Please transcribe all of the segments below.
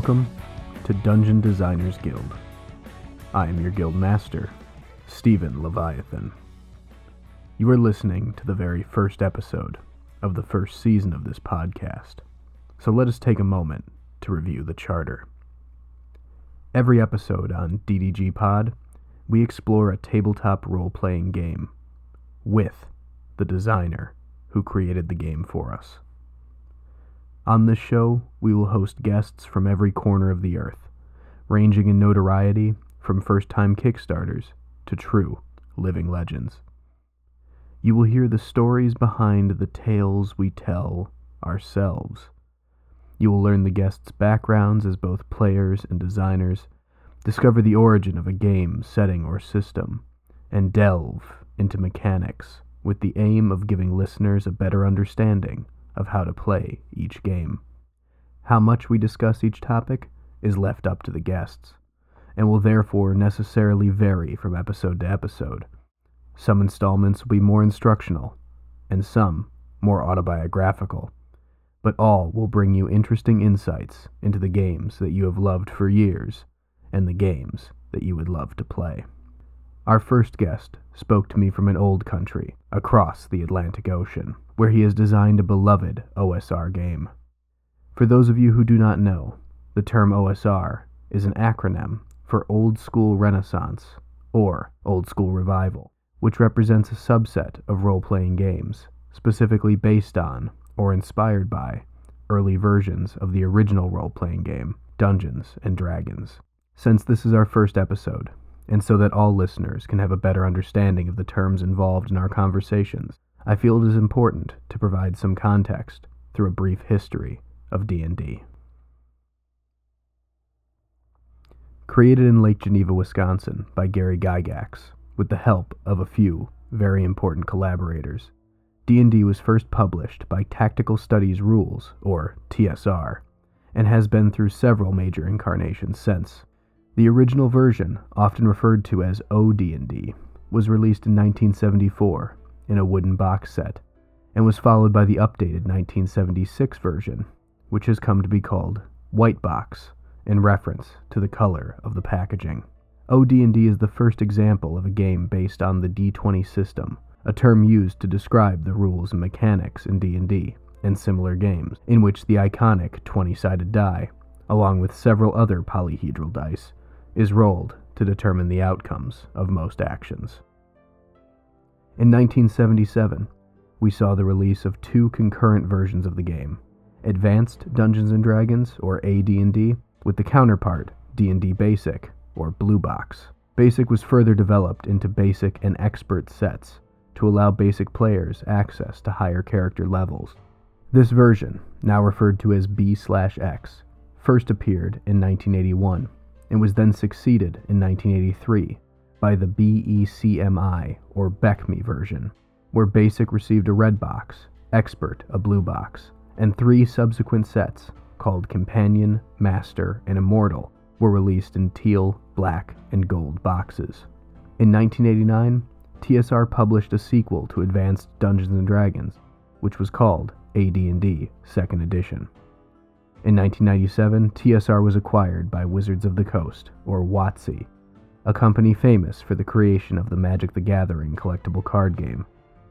Welcome to Dungeon Designers Guild. I am your guild master, Stephen Leviathan. You are listening to the very first episode of the first season of this podcast, so let us take a moment to review the charter. Every episode on DDG Pod, we explore a tabletop role playing game with the designer who created the game for us. On this show, we will host guests from every corner of the earth, ranging in notoriety from first time Kickstarters to true living legends. You will hear the stories behind the tales we tell ourselves. You will learn the guests' backgrounds as both players and designers, discover the origin of a game, setting, or system, and delve into mechanics with the aim of giving listeners a better understanding of how to play each game. How much we discuss each topic is left up to the guests, and will therefore necessarily vary from episode to episode. Some installments will be more instructional, and some more autobiographical, but all will bring you interesting insights into the games that you have loved for years and the games that you would love to play. Our first guest spoke to me from an old country across the Atlantic Ocean, where he has designed a beloved OSR game. For those of you who do not know, the term OSR is an acronym for Old School Renaissance or Old School Revival, which represents a subset of role playing games, specifically based on or inspired by early versions of the original role playing game, Dungeons and Dragons. Since this is our first episode, and so that all listeners can have a better understanding of the terms involved in our conversations, I feel it is important to provide some context through a brief history of D&D. Created in Lake Geneva, Wisconsin by Gary Gygax with the help of a few very important collaborators, D&D was first published by Tactical Studies Rules or TSR and has been through several major incarnations since. The original version, often referred to as OD&D, was released in 1974 in a wooden box set and was followed by the updated 1976 version, which has come to be called White Box in reference to the color of the packaging. OD&D is the first example of a game based on the D20 system, a term used to describe the rules and mechanics in D&D and similar games, in which the iconic 20-sided die, along with several other polyhedral dice, is rolled to determine the outcomes of most actions. In 1977, we saw the release of two concurrent versions of the game: Advanced Dungeons and Dragons or AD&D with the counterpart D&D Basic or Blue Box. Basic was further developed into Basic and Expert sets to allow basic players access to higher character levels. This version, now referred to as B/X, first appeared in 1981 and was then succeeded in 1983 by the BECMI or BECMI version, where Basic received a red box, Expert a blue box, and three subsequent sets called Companion, Master, and Immortal were released in teal, black, and gold boxes. In 1989, TSR published a sequel to Advanced Dungeons and Dragons, which was called AD&D Second Edition. In 1997, TSR was acquired by Wizards of the Coast, or WotC, a company famous for the creation of the Magic the Gathering collectible card game,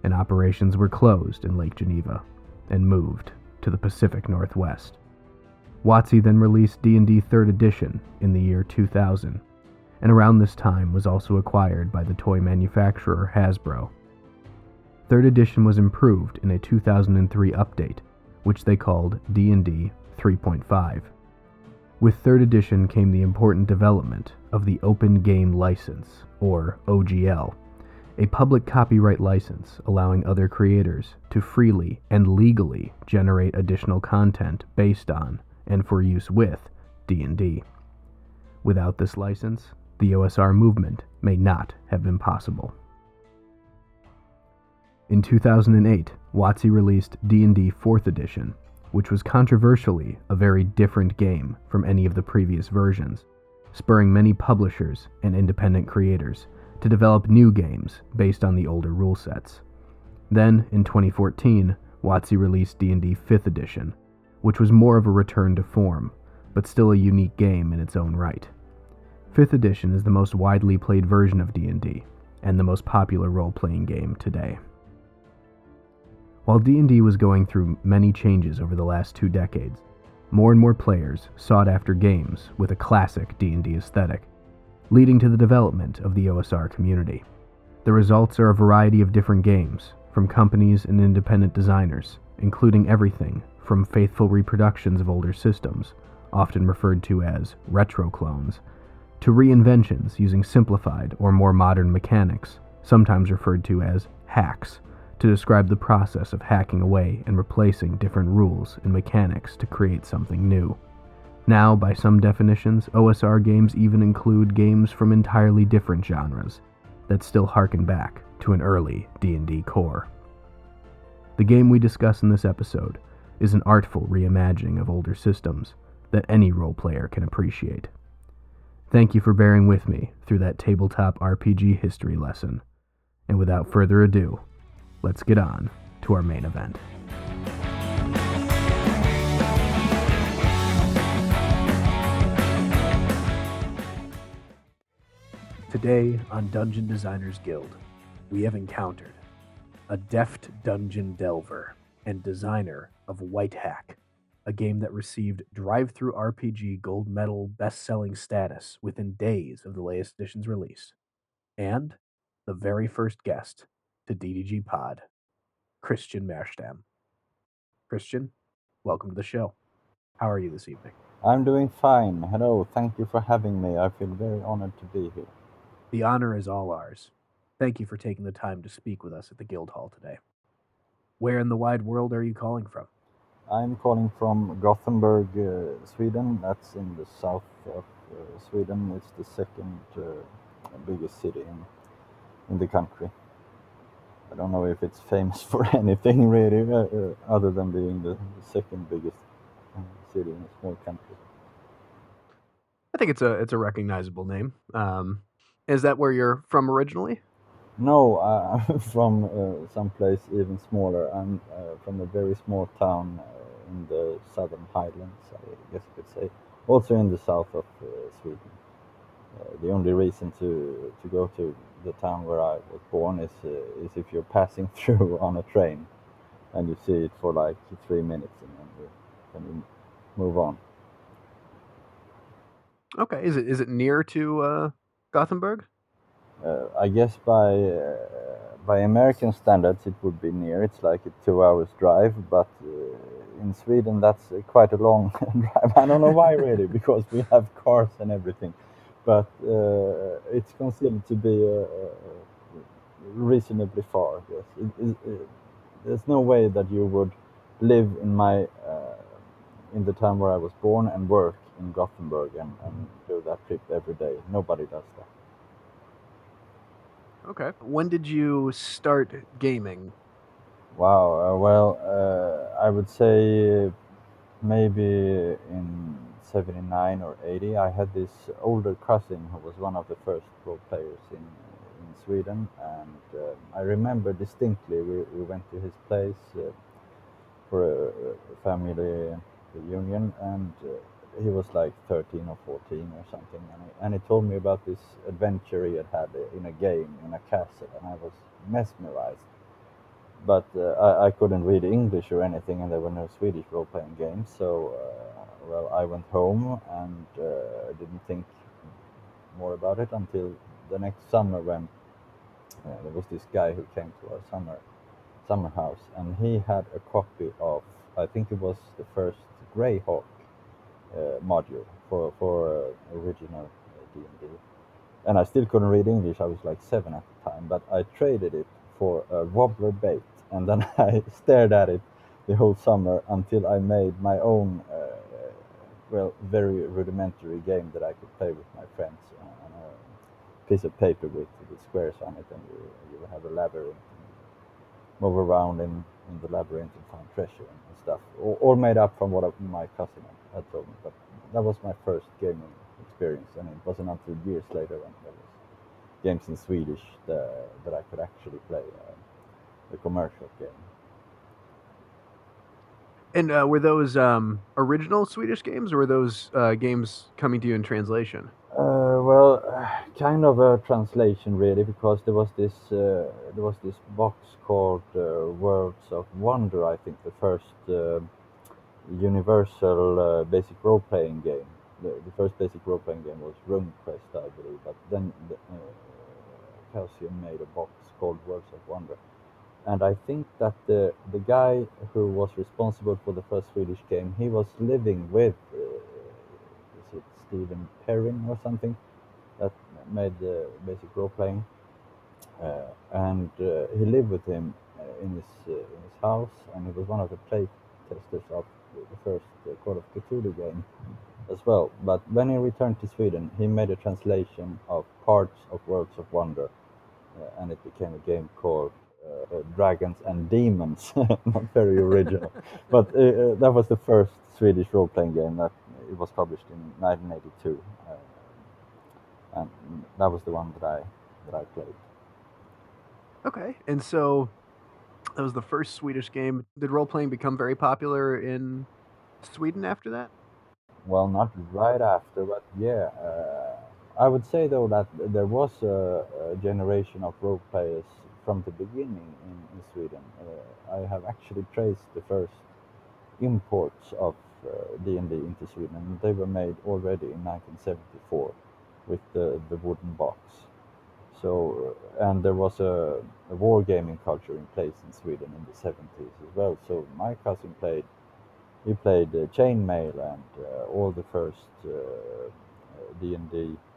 and operations were closed in Lake Geneva and moved to the Pacific Northwest. WotC then released D&D 3rd Edition in the year 2000, and around this time was also acquired by the toy manufacturer Hasbro. 3rd Edition was improved in a 2003 update, which they called D&D 3.5. With 3rd edition came the important development of the Open Game License, or OGL, a public copyright license allowing other creators to freely and legally generate additional content based on and for use with D&D. Without this license, the OSR movement may not have been possible. In 2008, WotC released D&D 4th edition, which was controversially a very different game from any of the previous versions, spurring many publishers and independent creators to develop new games based on the older rule sets. Then, in 2014, WotC released D&D 5th edition, which was more of a return to form, but still a unique game in its own right. 5th edition is the most widely played version of D&D and the most popular role-playing game today. While D&D was going through many changes over the last 2 decades, more and more players sought after games with a classic D&D aesthetic, leading to the development of the OSR community. The results are a variety of different games from companies and independent designers, including everything from faithful reproductions of older systems, often referred to as retro clones, to reinventions using simplified or more modern mechanics, sometimes referred to as hacks, to describe the process of hacking away and replacing different rules and mechanics to create something new. Now, by some definitions, OSR games even include games from entirely different genres that still harken back to an early D&D core. The game we discuss in this episode is an artful reimagining of older systems that any role player can appreciate. Thank you for bearing with me through that tabletop RPG history lesson. And without further ado, let's get on to our main event. Today on Dungeon Designers Guild, we have encountered a deft dungeon delver and designer of Whitehack, a game that received DriveThruRPG Gold Medal best selling status within days of the latest edition's release, and the very first guest to DDG Pod, Christian Mehrstam. Christian, welcome to the show. How are you this evening? I'm doing fine. Hello, thank you for having me. I feel very honored to be here. The honor is all ours. Thank you for taking the time to speak with us at the Guild Hall today. Where in the wide world are you calling from? I'm calling from Gothenburg, uh, Sweden. That's in the south of uh, Sweden. It's the second uh, biggest city in, in the country. I don't know if it's famous for anything really, uh, uh, other than being the, second biggest uh, city in a small country. I think it's a it's a recognizable name. Um, is that where you're from originally? No, uh, I'm from uh, someplace even smaller. I'm uh, from a very small town uh, in the southern highlands, I guess you could say, also in the south of uh, Sweden. Uh, the only reason to to go to the town where I was born is is if you're passing through on a train, and you see it for like three minutes, and then you, then you move on. Okay, is it is it near to Gothenburg? uh, I guess by uh, by American standards it would be near. It's like a two hours drive, but uh, in Sweden that's quite a long drive. I don't know why really, because we have cars and everything, but uh, it's considered to be uh, reasonably far. Yes, it, it, it, there's no way that you would live in my in the town where I was born and work in Gothenburg and, and do that trip every day. Nobody does that. Okay. When did you start gaming? Wow. Uh, well, uh, I would say maybe in 79 or 80. I had this older cousin who was one of the first pro players in, in Sweden. And uh, I remember distinctly we, we went to his place uh, for a, family reunion. And uh, he was like 13 or 14 or something and he, and he told me about this adventure he had had in a game in a castle and i was mesmerized but uh, I, I couldn't read english or anything and there were no swedish role-playing games so uh, well i went home and uh, didn't think more about it until the next summer when uh, there was this guy who came to our summer summer house and he had a copy of i think it was the first greyhawk uh, module for for uh, original D&D. And I still couldn't read English. I was like seven at the time, but I traded it for a wobbler bait, and then I stared at it the whole summer until I made my own, uh, well, very rudimentary game that I could play with my friends on a piece of paper with, with squares on it, and you, you have a labyrinth, and move around in, in the labyrinth and find treasure and, stuff, all, all, made up from what my cousin had told me. But that was my first gaming experience, and it wasn't until years later when there was games in Swedish that, that I could actually play uh, the commercial game. And uh, were those um, original Swedish games, or were those uh, games coming to you in translation? Uh, well, kind of a translation really, because there was this uh, there was this box called uh, Worlds of Wonder. I think the first uh, universal uh, basic role playing game. The, the first basic role playing game was RuneQuest, I believe, but then the, uh, Chaosium made a box called Worlds of Wonder and I think that the the guy who was responsible for the first Swedish game, he was living with uh, is it Stephen Perrin or something that made the basic role playing, uh, and uh, he lived with him uh, in his uh, in his house, and he was one of the play testers of the first uh, Call of Cthulhu game as well. But when he returned to Sweden, he made a translation of parts of Worlds of Wonder, and it became a game called dragons and demons. Not very original, but uh, that was the first Swedish role-playing game that it was published in 1982, and that was the one that I that I played. Okay, and so that was the first Swedish game. Did role playing become very popular in Sweden after that? Well, not right after, but yeah. Uh, I would say though that there was a, a generation of role players from the beginning in, in Sweden. Uh, I have actually traced the first imports of D&D uh, into Sweden, they were made already in 1974 with the, the wooden box. So, uh, and there was a, a wargaming culture in place in Sweden in the 70s as well. So my cousin played, he played uh, chainmail and uh, all the first D&D uh,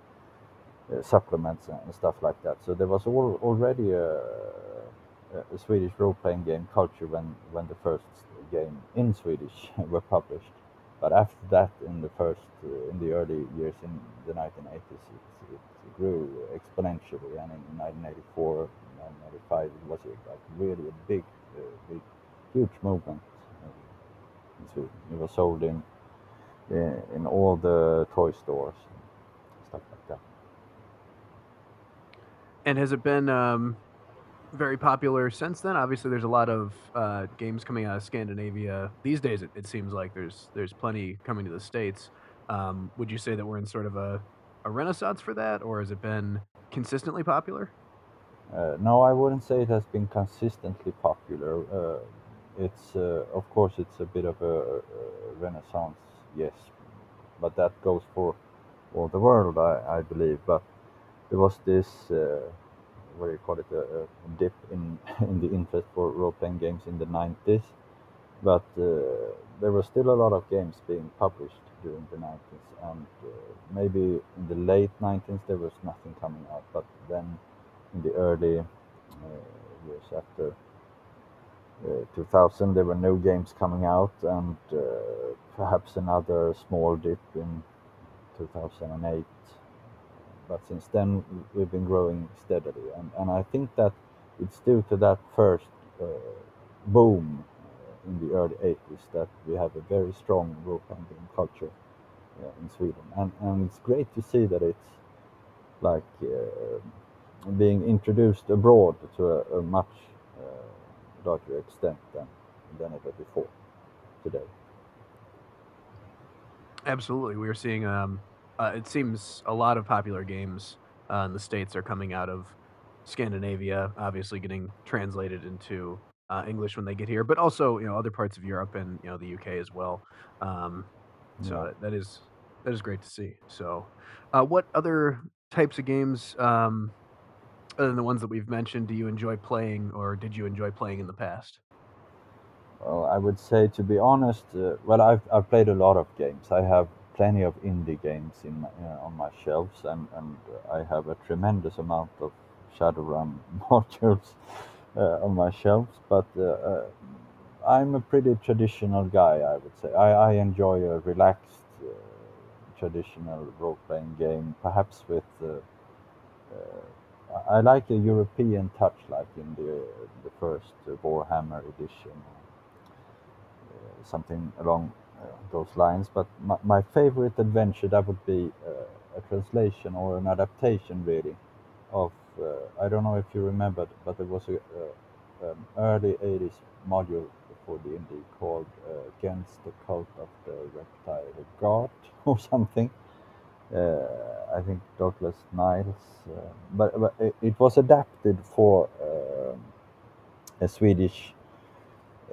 supplements and stuff like that. So there was all, already a, a Swedish role-playing game culture when, when the first game in Swedish were published. But after that, in the first, uh, in the early years in the 1980s, it, it grew exponentially. And in 1984, 1985, it was like really a big, uh, big, huge movement in Sweden. It was sold in in all the toy stores And has it been um, very popular since then? Obviously, there's a lot of uh, games coming out of Scandinavia these days. It, it, seems like there's there's plenty coming to the states. Um, would you say that we're in sort of a, a renaissance for that, or has it been consistently popular? Uh, no, I wouldn't say it has been consistently popular. Uh, it's uh, of course it's a bit of a, a, renaissance, yes, but that goes for all the world, I, I believe. But there was this uh, what do you call it a, dip in in the interest for role playing games in the 90s, but uh, there were still a lot of games being published during the 90s, and uh, maybe in the late 90s there was nothing coming out, but then in the early years after. Uh, 2000 there were no games coming out and uh, perhaps another small dip in 2008 but since then we've been growing steadily. And, I think that it's due to that first uh, boom uh, in the early 80s that we have a very strong role playing culture uh, in Sweden. And, and it's great to see that it's like being introduced abroad to a, much larger extent than, than ever before today. Absolutely. We are seeing um, uh, it seems a lot of popular games uh, in the states are coming out of Scandinavia, obviously getting translated into uh, English when they get here, but also you know other parts of Europe and you know the UK as well. Um, so yeah. that, is that is great to see. So, uh, what other types of games, um, other than the ones that we've mentioned, do you enjoy playing, or did you enjoy playing in the past? Well, I would say, to be honest, uh, well, I've I've played a lot of games. I have plenty of indie games in uh, on my shelves, and, and I have a tremendous amount of Shadowrun modules uh, on my shelves. But uh, uh, I'm a pretty traditional guy, I would say. I, I enjoy a relaxed, uh, traditional role playing game, perhaps with. Uh, I like a European touch, like in the the first Warhammer edition, something along those lines. But my, my favorite adventure that would be uh, a translation or an adaptation, really, of uh, I don't know if you remember, but there was a, an early '80s module for D&D called uh, Against the Cult of the Reptile God or something. Uh, I think Douglas Niles, uh, but, but it, it, was adapted for um, a Swedish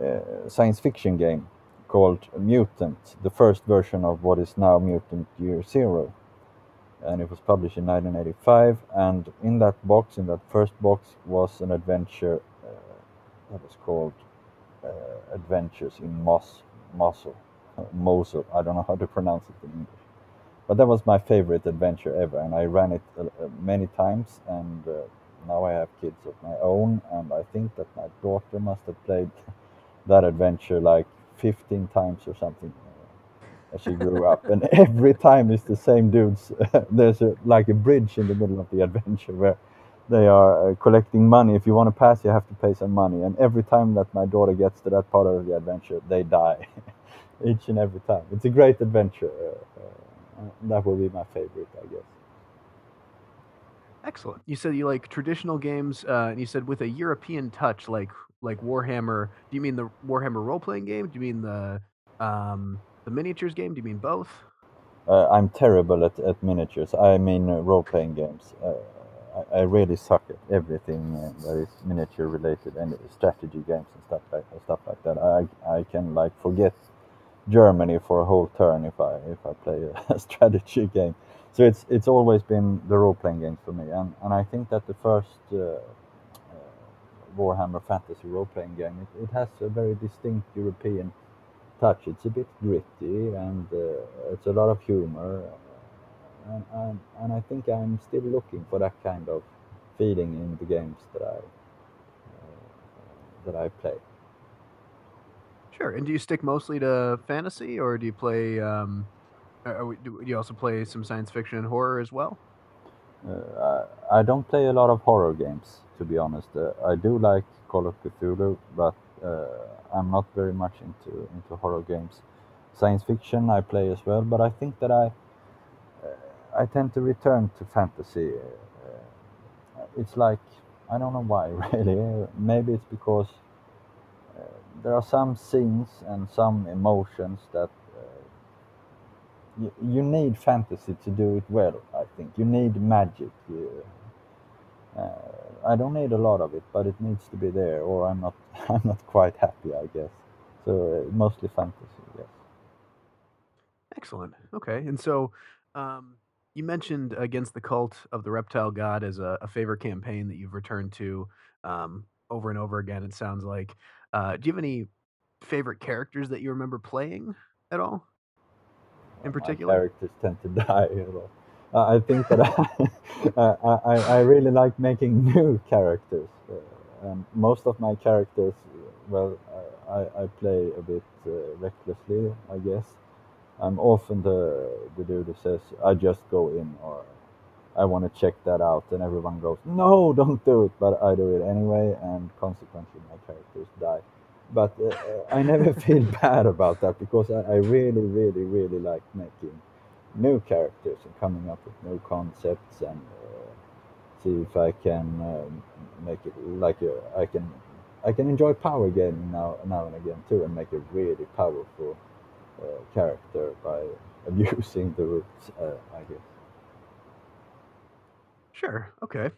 uh, science fiction game called Mutant, the first version of what is now Mutant Year Zero. And it was published in 1985. And in that box, in that first box, was an adventure uh, that was called uh, Adventures in Mos Mosul. Mosul. I don't know how to pronounce it in English. But that was my favorite adventure ever, and I ran it uh, uh many times. And uh, now I have kids of my own, and I think that my daughter must have played that adventure like 15 times or something uh, as she grew up. And every time it's the same dudes. There's a, like a bridge in the middle of the adventure where they are uh, collecting money. If you want to pass, you have to pay some money. And every time that my daughter gets to that part of the adventure, they die. Each and every time. It's a great adventure. Uh, that will be my favorite, I guess. Excellent. You said you like traditional games, uh, and you said with a European touch, like like Warhammer. Do you mean the Warhammer role playing game? Do you mean the um, the miniatures game? Do you mean both? Uh, I'm terrible at, at miniatures. I mean uh, role playing games. Uh, I, I, really suck at everything uh, that is miniature related and strategy games and stuff like stuff like that. I I can like forget Germany for a whole turn if I if I play a strategy game. So it's it's always been the role playing games for me, and and I think that the first uh, Warhammer Fantasy role playing game it, it has a very distinct European touch. It's a bit gritty and uh, it's a lot of humor, and, and and I think I'm still looking for that kind of feeling in the games that I uh, that I play. Sure. And do you stick mostly to fantasy, or do you play? Um, we, do you also play some science fiction and horror as well? Uh, I don't play a lot of horror games, to be honest. Uh, I do like Call of Cthulhu, but uh, I'm not very much into into horror games. Science fiction I play as well, but I think that I uh, I tend to return to fantasy. Uh, it's like I don't know why really. Maybe it's because there are some scenes and some emotions that you, you need fantasy to do it well. I think you need magic. You, uh, I don't need a lot of it, but it needs to be there, or I'm not. I'm not quite happy, I guess. So uh, mostly fantasy, yes. Excellent. Okay, and so um, you mentioned against the cult of the reptile god as a, a favorite campaign that you've returned to um, over and over again. It sounds like. Uh, do you have any favorite characters that you remember playing at all? In particular, characters tend to die. You know. Uh, I think that I, I, I really like making new characters. Uh, and most of my characters, well, I, I play a bit uh, recklessly, I guess. I'm often the the dude who says, "I just go in," or "I want to check that out," and everyone goes, "No, don't do it," but I do it anyway, and consequently, my characters die but uh, uh, I never feel bad about that because I, I, really, really, really like making new characters and coming up with new concepts and uh, see if I can uh, make it like a, I can I can enjoy power gaming now now and again too and make a really powerful uh, character by abusing the roots, uh, I guess. Sure. Okay.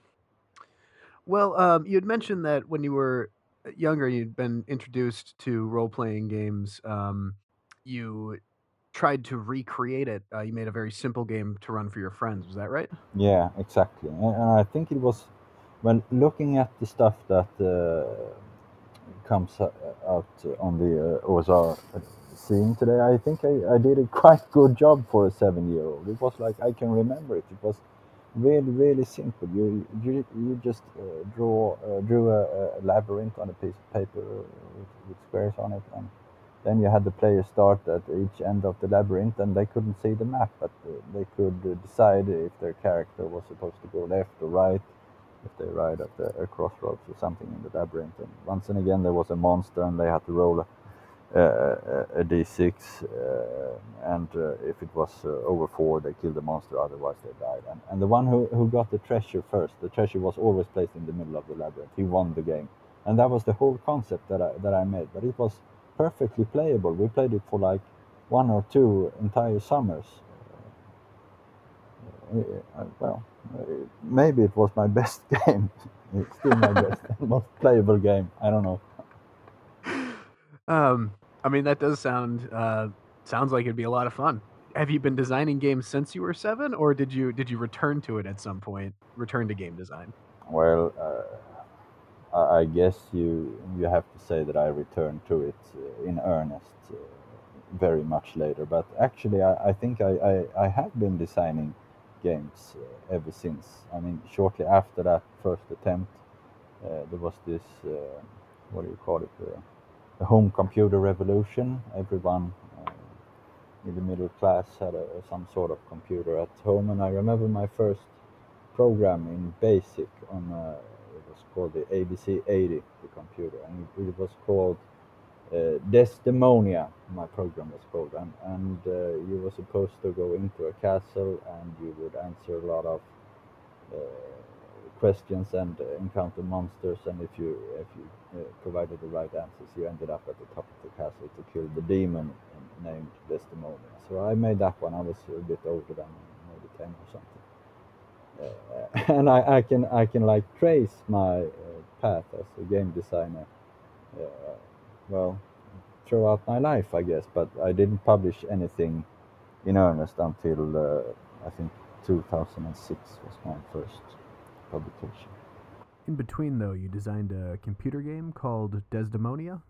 Well, um, you had mentioned that when you were younger, you'd been introduced to role playing games. Um, you tried to recreate it. Uh, you made a very simple game to run for your friends. Was that right? Yeah, exactly. And, I think it was when looking at the stuff that uh, comes out on the uh, OSR scene today. I think I, I did a quite good job for a seven year old. It was like I can remember it. It was really really simple. You you, you just uh, draw uh, drew a, a, labyrinth on a piece of paper with, with, squares on it and then you had the players start at each end of the labyrinth and they couldn't see the map but uh, they could uh, decide if their character was supposed to go left or right if they ride at the, a crossroads or something in the labyrinth. And once and again there was a monster and they had to roll a uh, a d6 uh, and uh, if it was over four they killed the monster otherwise they died and, and the one who, who got the treasure first the treasure was always placed in the middle of the labyrinth he won the game and that was the whole concept that I, that I made but it was perfectly playable. We played it for like one or two entire summers. Uh, uh, well, uh, maybe it was my best game. it's still my best, most playable game. I don't know. Um, I mean, that does sound uh, sounds like it'd be a lot of fun. Have you been designing games since you were seven, or did you did you return to it at some point? Return to game design? Well, uh, I guess you you have to say that I returned to it uh, in earnest uh, very much later. But actually, I, I think I, I, I, have been designing games uh, ever since. I mean, shortly after that first attempt, there was this what do you call it? The home computer revolution. Everyone in the middle class had a, some sort of computer at home, and I remember my first program in BASIC on uh, it was called the ABC 80, the computer, and it, it was called uh, Desdemonia. My program was called, and, and uh, you were supposed to go into a castle, and you would answer a lot of uh, questions and encounter monsters, and if you if you uh, provided the right answers, you ended up at the top of the castle to kill the demon named Desdemonia. So I made that one. I was a bit older than maybe ten or something, uh, and I, I can I can like trace my uh, path as a game designer. Uh, well, throughout my life, I guess, but I didn't publish anything in earnest until uh, I think 2006 was my first publication. In between, though, you designed a computer game called Desdemonia?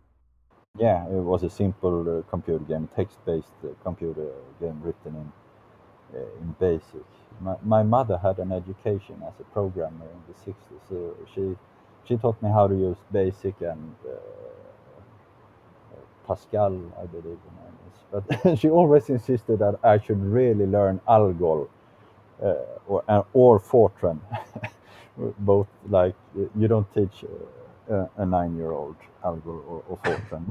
Yeah, it was a simple uh, computer game, text-based uh, computer game written in uh, in BASIC. My, my mother had an education as a programmer in the 60s, so she she taught me how to use BASIC and uh, Pascal, I believe the name is. But she always insisted that I should really learn Algol uh, or uh, or Fortran. both like you don't teach a, a nine-year-old Algol or, or Fortran.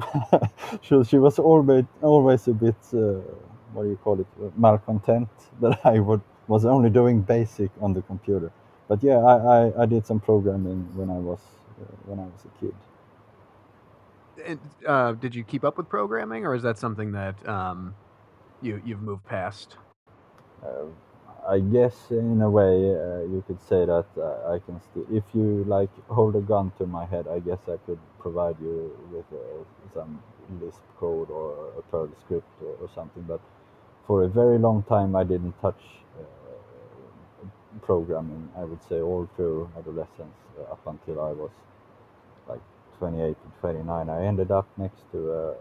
so she was always always a bit uh, what do you call it malcontent that I would was only doing basic on the computer. But yeah, I, I, I did some programming when I was uh, when I was a kid. And, uh, did you keep up with programming, or is that something that um, you you've moved past? Uh, I guess in a way uh, you could say that uh, I can still, if you like hold a gun to my head, I guess I could provide you with uh, some Lisp code or a Perl script or, or, something. But for a very long time, I didn't touch uh, programming. I would say all through adolescence uh, up until I was like 28 and 29. I ended up next to a,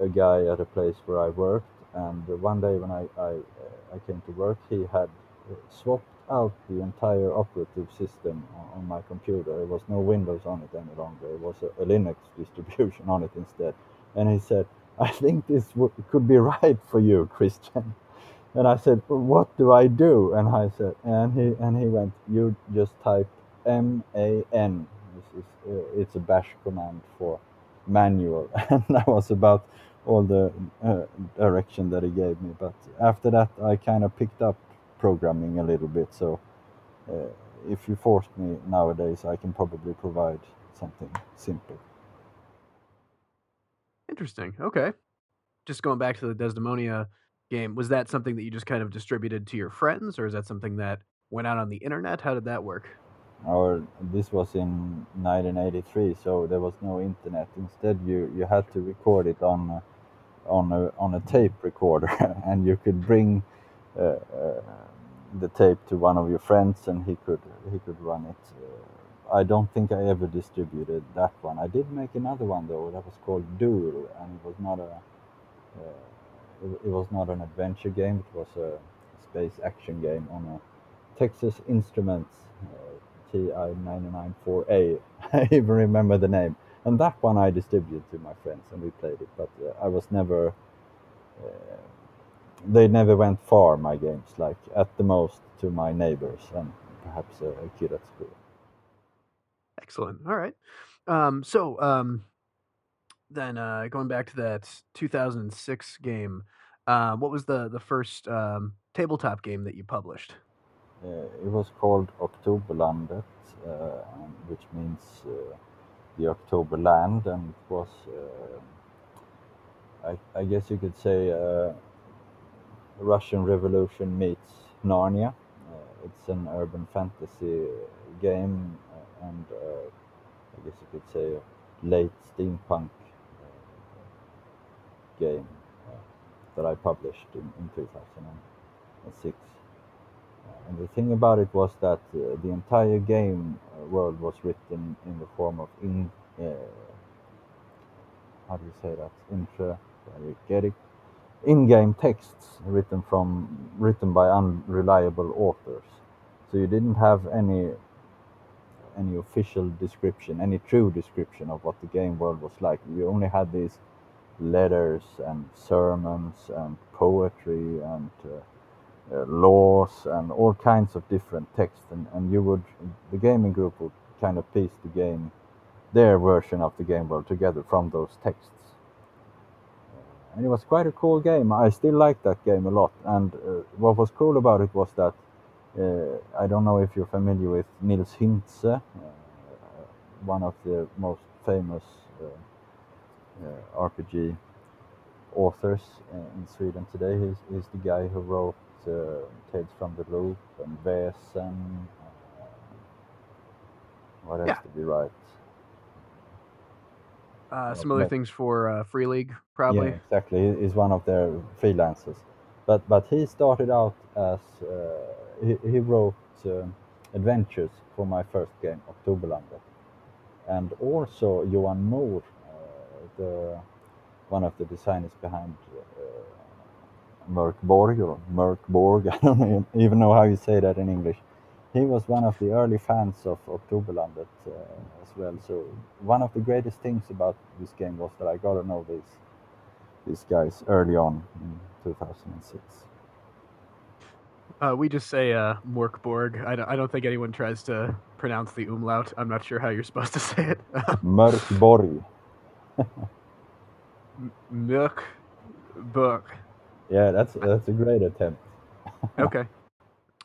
a guy at a place where I worked and one day when I, I, uh, I came to work, he had uh, swapped out the entire operative system on, my computer. There was no Windows on it any longer. It was a, a Linux distribution on it instead. And he said, I think this could be right for you, Christian. And I said, what do I do? And I said, and he and he went, you just type M A N. This is uh, it's a bash command for manual, and I was about all the uh, direction that he gave me. But after that, I kind of picked up programming a little bit. So uh, if you forced me nowadays, I can probably provide something simple. Interesting. Okay. Just going back to the Desdemonia game, was that something that you just kind of distributed to your friends, or is that something that went out on the internet? How did that work? Or this was in 1983, so there was no internet. Instead, you you had to record it on. Uh, on a on a tape recorder, and you could bring uh, uh, the tape to one of your friends, and he could he could run it. Uh, I don't think I ever distributed that one. I did make another one though that was called Duel, and it was not a it, it was not an adventure game. It was a space action game on a Texas Instruments TI-994A. I even remember the name and that one I distributed to my friends and we played it. But uh, I was never. Uh, they never went far. My games, like at the most to my neighbors and perhaps a, a kid at school. Excellent. All right. Um, so um, then uh, going back to that 2006 game, uh, what was the the first um, tabletop game that you published? Uh, it was called Oktoberlandet, uh, which means uh, the October Land, and it was, uh, I, I, guess you could say, uh, Russian Revolution meets Narnia. Uh, it's an urban fantasy game, uh, and uh, I guess you could say late steampunk game that I published in, in 2006. And the thing about it was that uh, the entire game uh, world was written in the form of in uh, how do you say that intra in-game texts written from written by unreliable authors. So you didn't have any any official description, any true description of what the game world was like. You only had these letters and sermons and poetry and uh, uh, laws and all kinds of different texts and, and you would the gaming group would kind of piece the game their version of the game world together from those texts. Uh, and it was quite a cool game. I still like that game a lot. And uh, what was cool about it was that uh, i don't know if you're familiar with nils hintze uh, one of the most famous rpg authors in sweden today. He's, he's the guy who wrote uh, Tales from the Loop and Väsen. Uh, what else yeah. did we write? Uh, some other things for uh, Free League, probably. Yeah, exactly. He's one of their freelancers, but but he started out as uh, he, he wrote uh, adventures for my first game, Oktoberlandet, and also Johan Nohr, the one of the designers behind Mörkborg or Mörkborg, I don't even know how you say that in English. He was one of the early fans of Oktoberlandet uh, as well. So one of the greatest things about this game was that I got to know these these guys early on in 2006. Uh, we just say uh, Morkborg. I don't, I don't think anyone tries to pronounce the umlaut. I'm not sure how you're supposed to say it. Mörkborg. Mörkborg. Yeah, that's that's a great attempt. okay.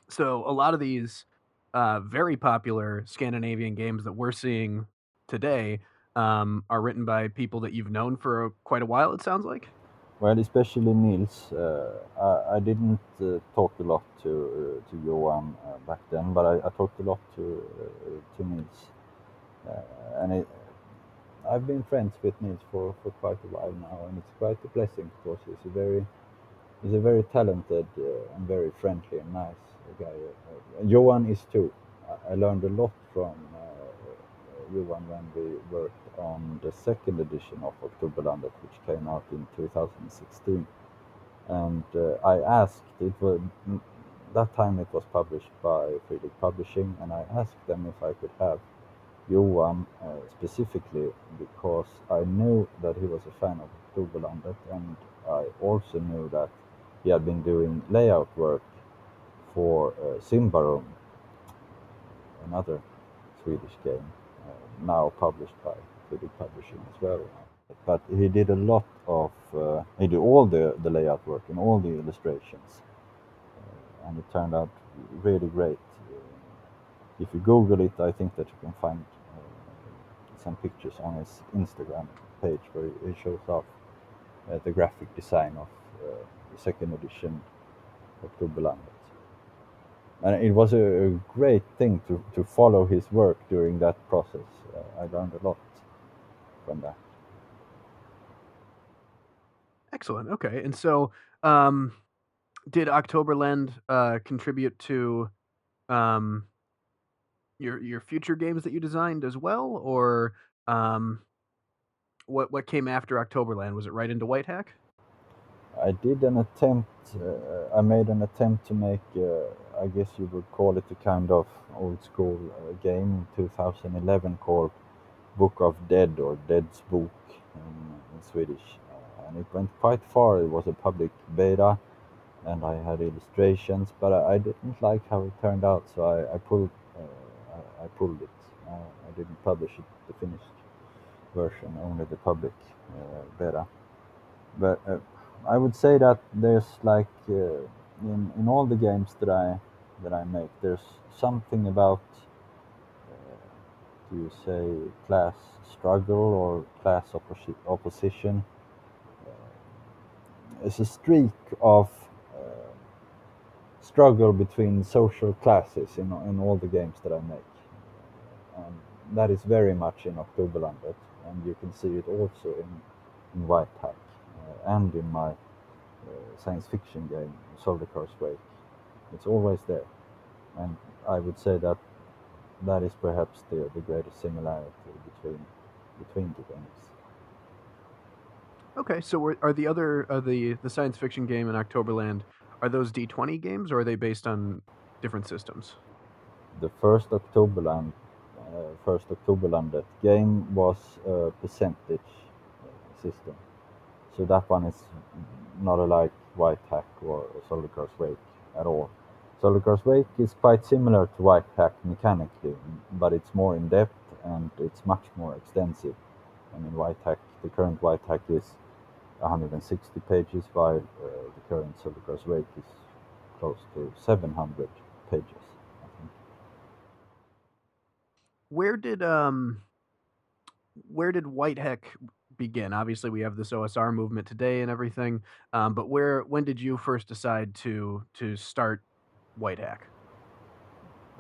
So a lot of these uh, very popular Scandinavian games that we're seeing today um, are written by people that you've known for quite a while. It sounds like. Well, especially Nils. Uh, I, I, didn't uh, talk a lot to uh, to Johan uh, back then, but I, I, talked a lot to uh, to Nils, and it, I've been friends with Nils for, for quite a while now, and it's quite a blessing because he's a very he's a very talented uh, and very friendly and nice guy. Uh, Johan is too. I learned a lot from uh, Johan when we worked on the second edition of Oktoberlandet, which came out in 2016. And uh, I asked, it was that time it was published by League Publishing, and I asked them if I could have Johan uh, specifically because I knew that he was a fan of Oktoberlandet, and I also knew that he had been doing layout work for uh, Symbaroum, another Swedish game, uh, now published by Swedish Publishing as well. But he did a lot of, uh, he did all the, the layout work and all the illustrations. Uh, and it turned out really great. Uh, if you Google it, I think that you can find uh, some pictures on his Instagram page where he shows off the graphic design of second edition of Oktoberlandet. And it was a, a, great thing to, to follow his work during that process. Uh, I learned a lot from that. Excellent. Okay. And so, um, did Octoberland uh, contribute to um, your your future games that you designed as well, or um, what what came after Octoberland? Was it right into Whitehack? I did an attempt. Uh, I made an attempt to make. Uh, I guess you would call it a kind of old school uh, game in 2011 called Book of Dead or Dead's Book in, in Swedish, uh, and it went quite far. It was a public beta, and I had illustrations, but I, I didn't like how it turned out, so I, I pulled. Uh, I, I, pulled it. Uh, I didn't publish it, the finished version, only the public beta. But I would say that there's like uh, in in all the games that I that I make, there's something about uh, do you say class struggle or class opposi- opposition. Uh, it's a streak of uh, struggle between social classes in, in all the games that I make. And that is very much in Oktoberlandet, and you can see it also in, in White uh, and in my uh, science fiction game, Zoldykar's Wake. It's always there. And I would say that that is perhaps the, the greatest similarity between between the games. Okay, so are the other uh, the the science fiction game in Octoberland are those D twenty games or are they based on different systems? The first Octoberland, uh, first Oktoberlandet game was a percentage uh, system, so that one is not alike White Hack or Zoldykar's Wake at all. Zoldykar's Wake is quite similar to White Hack mechanically, but it's more in depth and it's much more extensive. I mean, Whitehack, the current Whitehack is 160 pages, while uh, the current Zoldykar's Wake is close to 700 pages. Where did um, where did Whitehack begin? Obviously, we have this OSR movement today and everything, um, but where when did you first decide to to start Whitehack?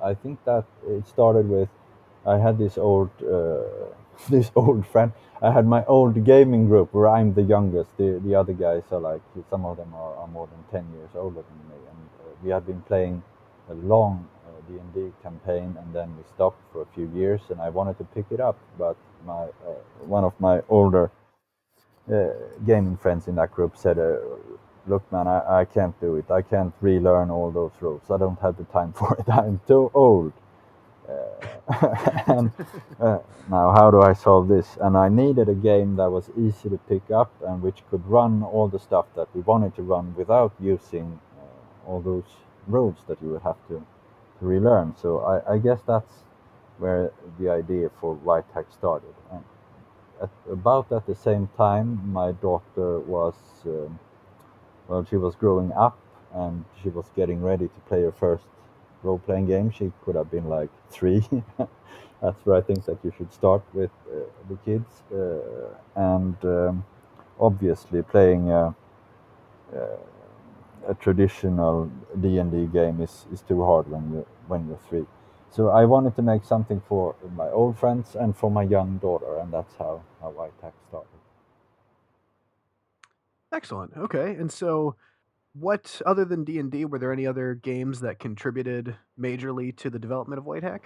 I think that it started with I had this old uh, this old friend. I had my old gaming group where I'm the youngest. The the other guys are like some of them are, are more than ten years older than me, and uh, we had been playing a long D and D campaign, and then we stopped for a few years. And I wanted to pick it up, but my uh, one of my older uh, gaming friends in that group said, uh, look man I, I can't do it. I can't relearn all those rules. I don't have the time for it. I'm too old. And uh, now how do i solve this? And i needed a game that was easy to pick up and which could run all the stuff that we wanted to run without using uh, all those rules that you would have to relearn so I, I guess that's where the idea for Whitehack started and at, about at the same time my daughter was um, well, she was growing up and she was getting ready to play her first role playing game. She could have been like three. That's where I think that you should start with uh, the kids. Uh, and um, obviously, playing a, a traditional D and D game is, is too hard when you when you're three. So I wanted to make something for my old friends and for my young daughter, and that's how, how White Hack started. Excellent. Okay. And so what other than D&D were there any other games that contributed majorly to the development of Whitehack?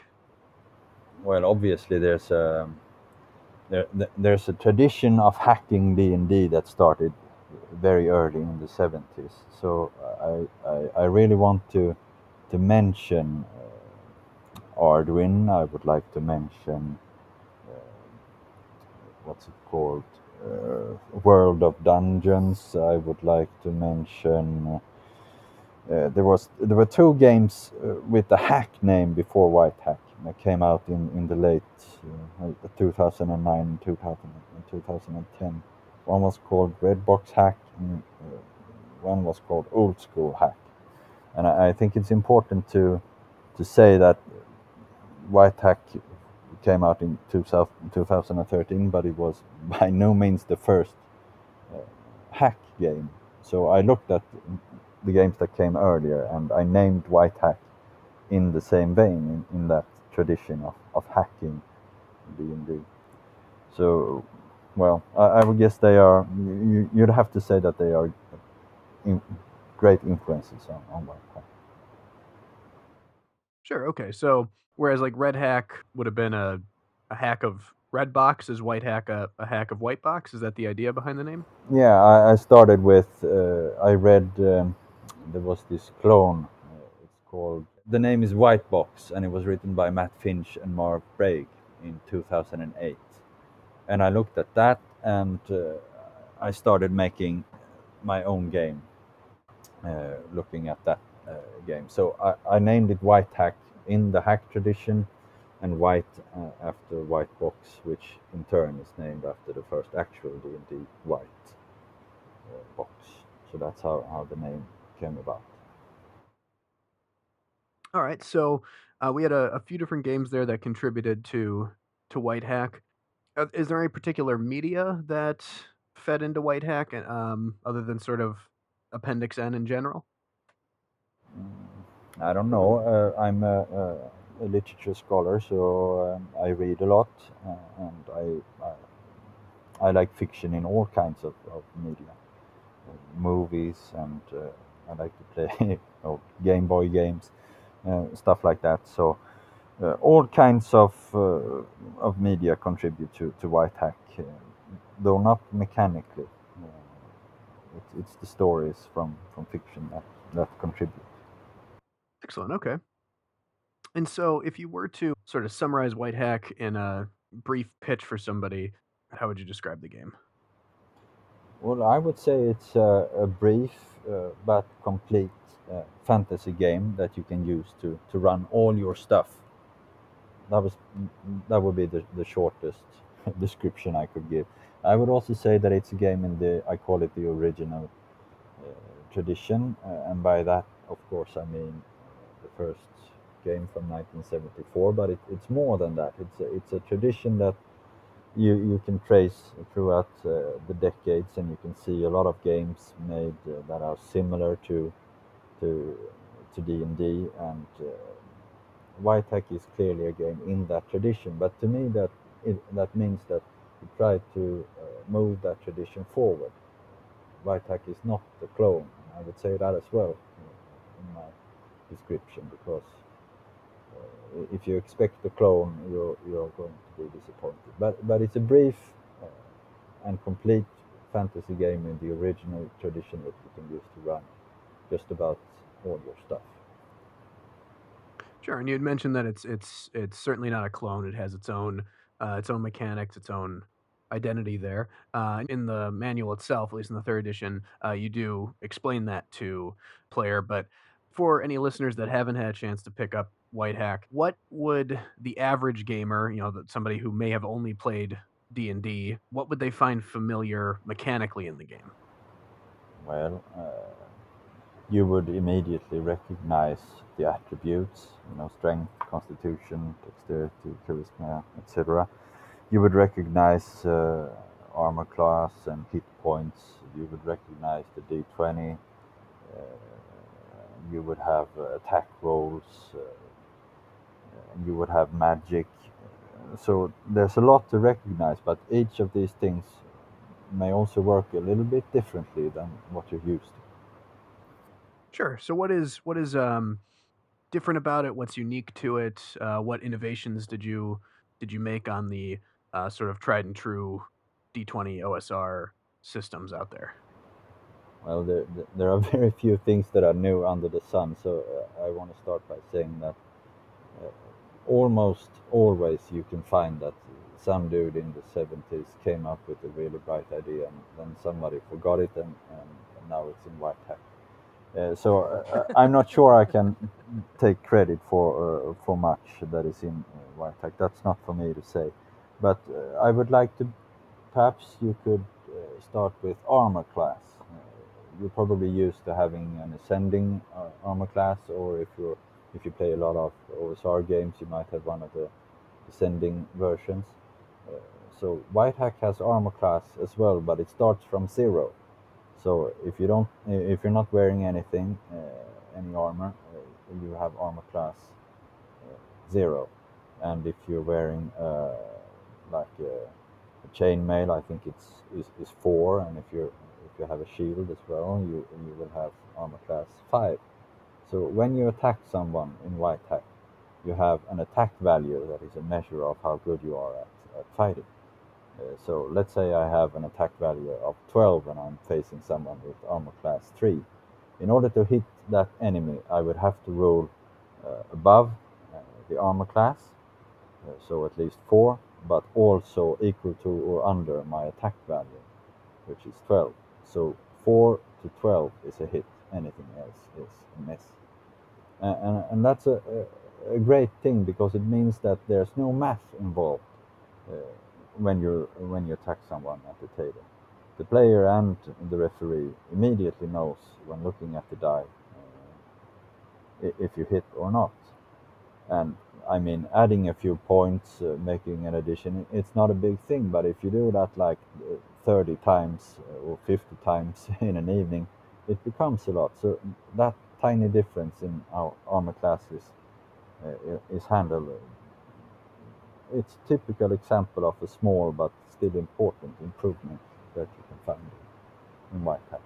Well, obviously there's um, a there, there's a tradition of hacking D&D that started very early in the 70s. So I, I, I really want to to mention uh, Arduin. I would like to mention uh, what's it called? Uh, World of Dungeons. I would like to mention. Uh, there was there were two games uh, with the hack name before Whitehack that came out in, in the late 2009 2000, 2010. One was called Red Box Hack, and one was called Old School Hack. And I, I think it's important to to say that Whitehack came out in 2013, but it was by no means the first uh, hack game. So I looked at the games that came earlier and I named Whitehack in the same vein, in, in that tradition of, of hacking D&D. So, well, I, I, would guess they are, you, would have to say that they are in, great influences on, on Sure, okay. So Whereas like Red Hack would have been a, a hack of Red Box, is Whitehack a, a hack of White Box? Is that the idea behind the name? Yeah, I, I started with, uh, I read, um, there was this clone, uh, it's called, the name is White Box, and it was written by Matt Finch and Marv Breig in 2008. And I looked at that and uh, I started making my own game, uh, looking at that uh, game. So I, I named it Whitehack in the hack tradition, and white uh, after white box, which in turn is named after the first actual D&D white uh, box. So that's how, how the name came about. All right, so uh, we had a, a, few different games there that contributed to to Whitehack. Uh, is there any particular media that fed into Whitehack, um, other than sort of Appendix N in general? Mm, I don't know. Uh, I'm a, a, literature scholar, so um, I read a lot, uh, and I, I, I like fiction in all kinds of, of media, uh, movies, and uh, I like to play Game Boy games, uh, stuff like that. So uh, all kinds of uh, of media contribute to to Whitehack, uh, though not mechanically. It's, it's the stories from from fiction that that contribute. Excellent. Okay. And so, if you were to sort of summarize Whitehack in a brief pitch for somebody, how would you describe the game? Well, I would say it's a, a brief uh, but complete uh, fantasy game that you can use to, to run all your stuff that was that would be the, the shortest description I could give. I would also say that it's a game in the I call it the original uh, tradition, uh, and by that, of course, I mean uh, the first game from 1974. But it, it's more than that. It's a, it's a tradition that you you can trace throughout uh, the decades, and you can see a lot of games made uh, that are similar to to to D and D and Hack is clearly a game in that tradition, but to me that it, that means that we try to uh, move that tradition forward. Hack is not a clone. I would say that as well in my description because uh, if you expect a clone, you're you're going to be disappointed. But but it's a brief uh, and complete fantasy game in the original tradition that you can use to run just about all your stuff. Sure, and you had mentioned that it's it's it's certainly not a clone. It has its own uh, its own mechanics, its own identity there. Uh, in the manual itself, at least in the third edition, uh, you do explain that to player. But for any listeners that haven't had a chance to pick up Whitehack, what would the average gamer, you know, somebody who may have only played D and D, what would they find familiar mechanically in the game? Well, uh, you would immediately recognize the attributes, you know, strength, constitution, dexterity, charisma, etc. You would recognize uh, armor class and hit points. You would recognize the d20. Uh, you would have uh, attack rolls. Uh, and you would have magic. So there's a lot to recognize, but each of these things may also work a little bit differently than what you're used to. Sure. So what is what is um different about it? What's unique to it? Uh, what innovations did you did you make on the uh, sort of tried and true D20 OSR systems out there? Well, there, there are very few things that are new under the sun. So uh, I want to start by saying that uh, almost always you can find that some dude in the 70s came up with a really bright idea and then somebody forgot it and, and, and now it's in Whitehack. Uh, so uh, I'm not sure I can take credit for uh, for much that is in Hack. That's not for me to say, but I would like to. Perhaps you could start with armor class. you're probably used to having an ascending armor class, or if you're if you play a lot of OSR games, you might have one of the ascending versions. Uh, so Whitehack has armor class as well, but it starts from zero. So if you don't, if you're not wearing anything, uh, any armor, uh, you have armor class uh, zero, and if you're wearing like a chainmail, I think it's is, is four, and if you're if you have a shield as well, you you will have armor class five. So when you attack someone in white hack, you have an attack value that is a measure of how good you are at, at fighting. Uh, so let's say I have an attack value of 12 and I'm facing someone with armor class 3. In order to hit that enemy, I would have to roll uh, above uh, the armor class, uh, so at least 4, but also equal to or under my attack value, which is 12. So 4 to 12 is a hit, anything else is a miss. and, and that's a, a, a, great thing because it means that there's no math involved. Uh, when you when you attack someone at the table. The player and the referee immediately knows when looking at the die uh, if you hit or not. And I mean, adding a few points, uh, making an addition, it's not a big thing. But if you do that like uh, 30 times uh, or 50 times in an evening, it becomes a lot. So that tiny difference in our armor classes uh, is handled. It's a typical example of a small but still important improvement that you can find in White Hat.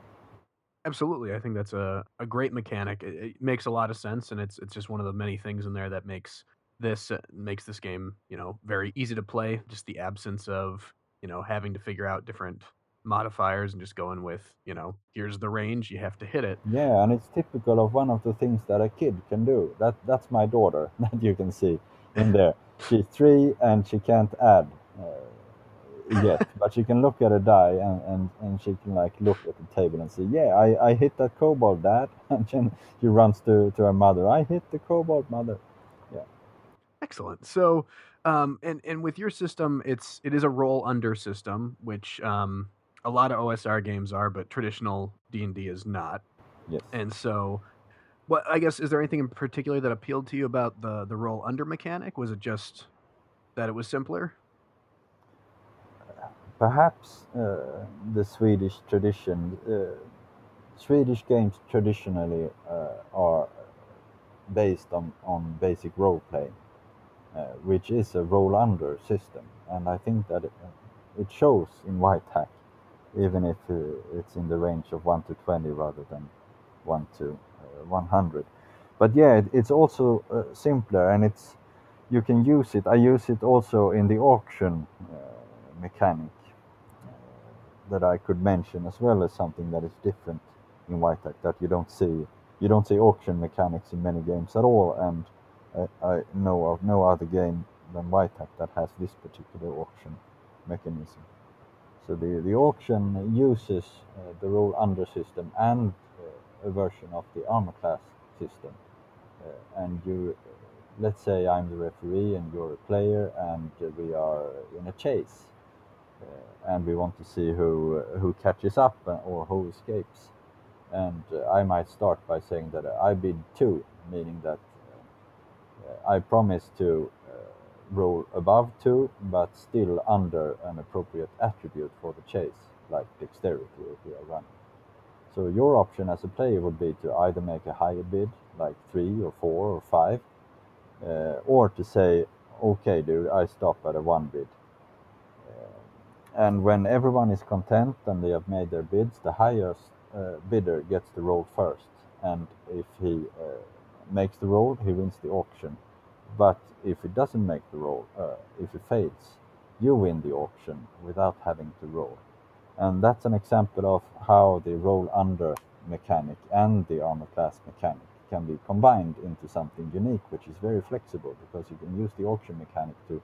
Absolutely, I think that's a, a great mechanic. It, it, makes a lot of sense, and it's it's just one of the many things in there that makes this uh, makes this game you know very easy to play. Just the absence of you know having to figure out different modifiers and just going with you know here's the range you have to hit it. Yeah, and it's typical of one of the things that a kid can do. That that's my daughter that you can see in there. She's three and she can't add. Uh, yet, but she can look at a die and, and, and she can like look at the table and say, "Yeah, I, I hit that kobold, Dad," and then she runs to to her mother. I hit the kobold, mother. Yeah. Excellent. So, um, and and with your system, it's it is a roll under system, which um, a lot of OSR games are, but traditional D and D is not. Yes. And so, what I guess is there anything in particular that appealed to you about the the roll under mechanic? Was it just that it was simpler? perhaps uh, the Swedish tradition, uh, Swedish games traditionally uh, are based on, on basic role play, uh, which is a roll under system. And I think that it, it shows in Whitehack, even if uh, it's in the range of 1 to 20 rather than 1 to 100. But yeah, it, it's also simpler and it's you can use it. I use it also in the auction mechanic that I could mention as well as something that is different in White that you don't see. You don't see auction mechanics in many games at all, and I, I know of no other game than White that has this particular auction mechanism. So the, the auction uses uh, the roll under system and uh, a version of the armor class system. Uh, and you, let's say I'm the referee and you're a player, and we are in a chase uh, and we want to see who uh, who catches up uh, or who escapes. And I might start by saying that I bid two, meaning that I promise to roll above two, but still under an appropriate attribute for the chase, like dexterity if we are running. So your option as a player would be to either make a higher bid, like three or four or five, uh, or to say, okay, dude, I stop at a one bid. And when everyone is content and they have made their bids, the highest uh, bidder gets the roll first. And if he uh, makes the roll, he wins the auction. But if he doesn't make the roll, uh, if he fails, you win the auction without having to roll. And that's an example of how the roll under mechanic and the armor class mechanic can be combined into something unique, which is very flexible because you can use the auction mechanic to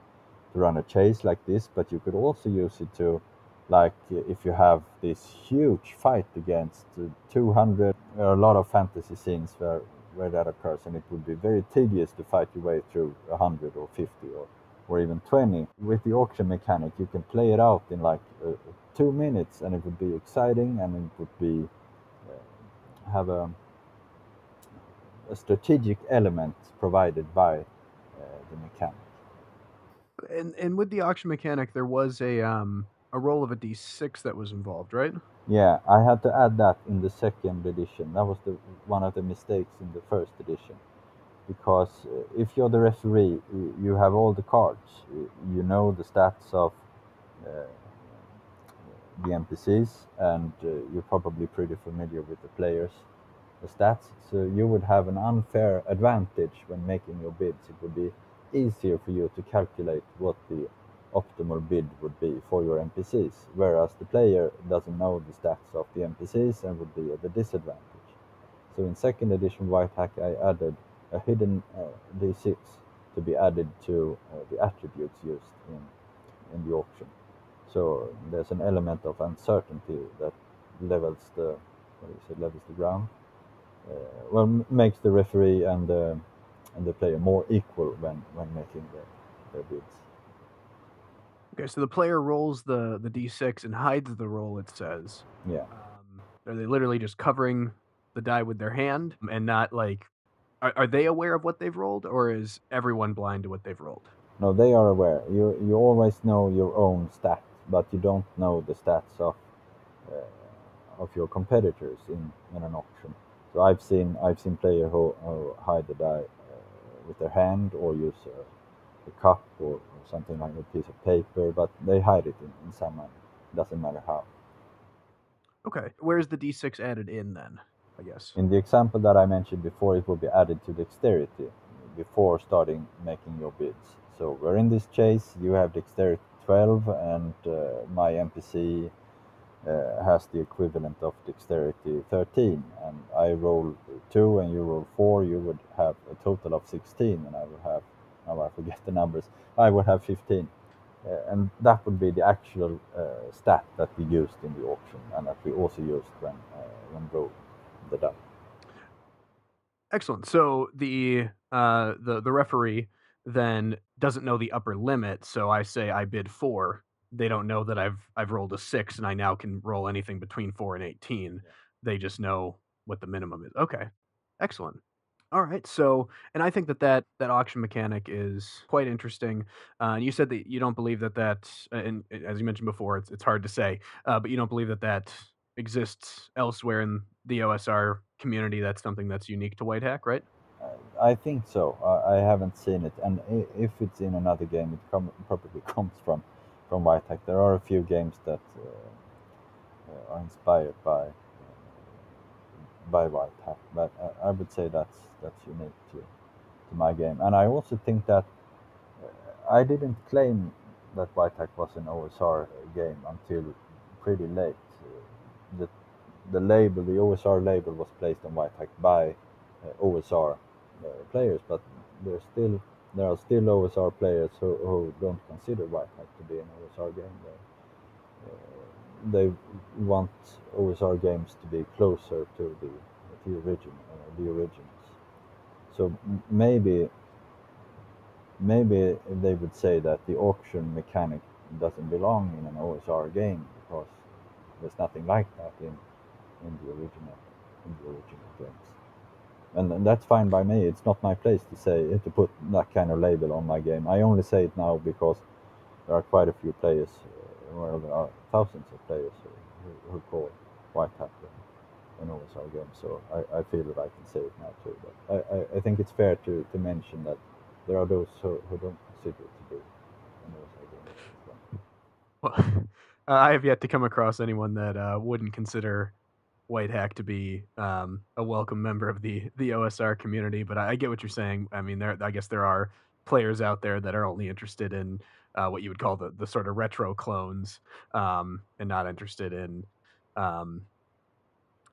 to run a chase like this, but you could also use it to, like, if you have this huge fight against 200, there are a lot of fantasy scenes where, where that occurs, and it would be very tedious to fight your way through 100 or 50 or, or even 20. With the auction mechanic, you can play it out in like uh, two minutes, and it would be exciting, and it would be uh, have a, a strategic element provided by uh, the mechanic and and with the auction mechanic, there was a um a roll of a d6 that was involved, right? Yeah, I had to add that in the second edition. That was the one of the mistakes in the first edition, because uh, if you're the referee, you have all the cards. You know the stats of uh, the NPCs, and uh, you're probably pretty familiar with the players' the stats. So you would have an unfair advantage when making your bids. It would be easier for you to calculate what the optimal bid would be for your NPCs, whereas the player doesn't know the stats of the NPCs and would be at a disadvantage. So in second edition Whitehack, I added a hidden uh, D6 to be added to uh, the attributes used in, in the auction. So there's an element of uncertainty that levels the what is it, levels the ground. Uh, well, makes the referee and the and the player more equal when when making their, their bids. Okay, so the player rolls the the d6 and hides the roll. It says. Yeah. Um, are they literally just covering the die with their hand and not like are, are they aware of what they've rolled, or is everyone blind to what they've rolled? No, they are aware. You you always know your own stats, but you don't know the stats of uh, of your competitors in, in an auction. So I've seen I've seen players who, who hide the die uh, with their hand or use a, a cup or, or, something like a piece of paper, but they hide it in, in some manner. Doesn't matter how. Okay, where's the d6 added in then? I guess. In the example that I mentioned before, it will be added to dexterity before starting making your bids. So we're in this chase, you have dexterity 12 and uh, my NPC uh, has the equivalent of dexterity 13 and I roll 2 and you roll 4, you would have a total of 16 and I would have, now I forget the numbers, I would have 15. Uh, and that would be the actual uh, stat that we used in the auction and that we also used when, uh, when rolling the die. Excellent. So the uh, the the referee then doesn't know the upper limit. So I say I bid four. They don't know that I've I've rolled a six and I now can roll anything between four and eighteen. They just know what the minimum is. Okay, excellent. All right. So, and I think that that, that auction mechanic is quite interesting. Uh, and you said that you don't believe that that, and as you mentioned before, it's it's hard to say, uh, but you don't believe that that exists elsewhere in the OSR community. That's something that's unique to Whitehack, right? I think so. I, I haven't seen it, and if it's in another game, it com- probably comes from from Whitehack. There are a few games that uh, are inspired by uh, by Whitehack, but I, I would say that's that's unique to to my game. And I also think that uh, I didn't claim that Whitehack was an OSR game until pretty late. The the label, the OSR label, was placed on Whitehack by uh, OSR uh, players, but there's still there are still OSR players who, who don't consider Whitehack to be an OSR game. They, uh, they want OSR games to be closer to the the origin uh, the originals. So maybe maybe they would say that the auction mechanic doesn't belong in an OSR game because there's nothing like that in in the original in the original games and, and that's fine by me. It's not my place to say to put that kind of label on my game. I only say it now because there are quite a few players, uh, well, there are thousands of players who, who call Whitehack an OSR game. So I, I feel that I can say it now too. But I, I, I think it's fair to, to mention that there are those who, who don't consider it to be an OSR game. Well, I have yet to come across anyone that uh, wouldn't consider Whitehack to be um, a welcome member of the the OSR community. But I, I, get what you're saying. I mean, there I guess there are players out there that are only interested in uh, what you would call the the sort of retro clones, um, and not interested in um,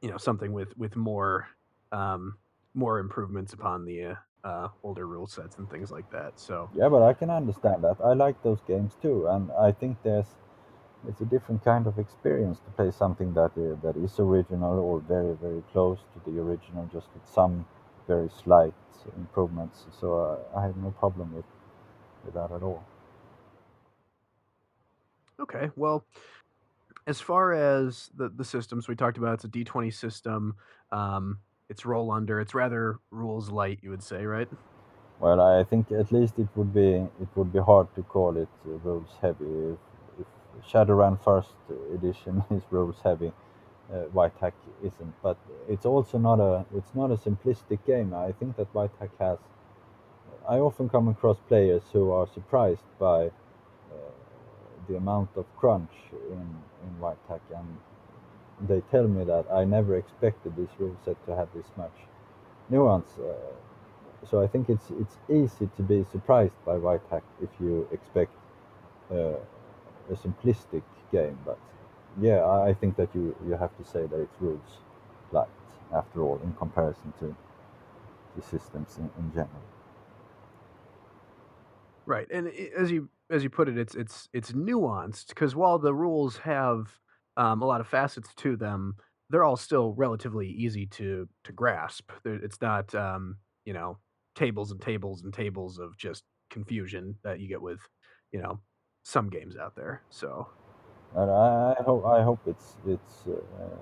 you know something with with more um, more improvements upon the uh, uh, older rule sets and things like that. So yeah, but I can understand that. I like those games too, and I think there's it's a different kind of experience to play something that is, that is original or very very close to the original, just with some very slight improvements. So uh, I have no problem with with that at all. Okay, well, as far as the the systems we talked about, it's a D twenty system. Um, it's roll under. It's rather rules light, you would say, right? Well, I think at least it would be it would be hard to call it rules heavy if Shadowrun first edition is rules heavy. Uh, Whitehack isn't, but it's also not a it's not a simplistic game. I think that Whitehack has. I often come across players who are surprised by uh, the amount of crunch in in Whitehack, and they tell me that I never expected this rule set to have this much nuance. Uh, so I think it's it's easy to be surprised by Whitehack if you expect uh, a simplistic game, but yeah, I think that you you have to say that it's rules light after all in comparison to the systems in, in general. Right, and as you as you put it, it's it's it's nuanced because while the rules have um, a lot of facets to them, they're all still relatively easy to to grasp. It's not um, you know tables and tables and tables of just confusion that you get with you know some games out there. So, and I, hope I hope it's it's uh,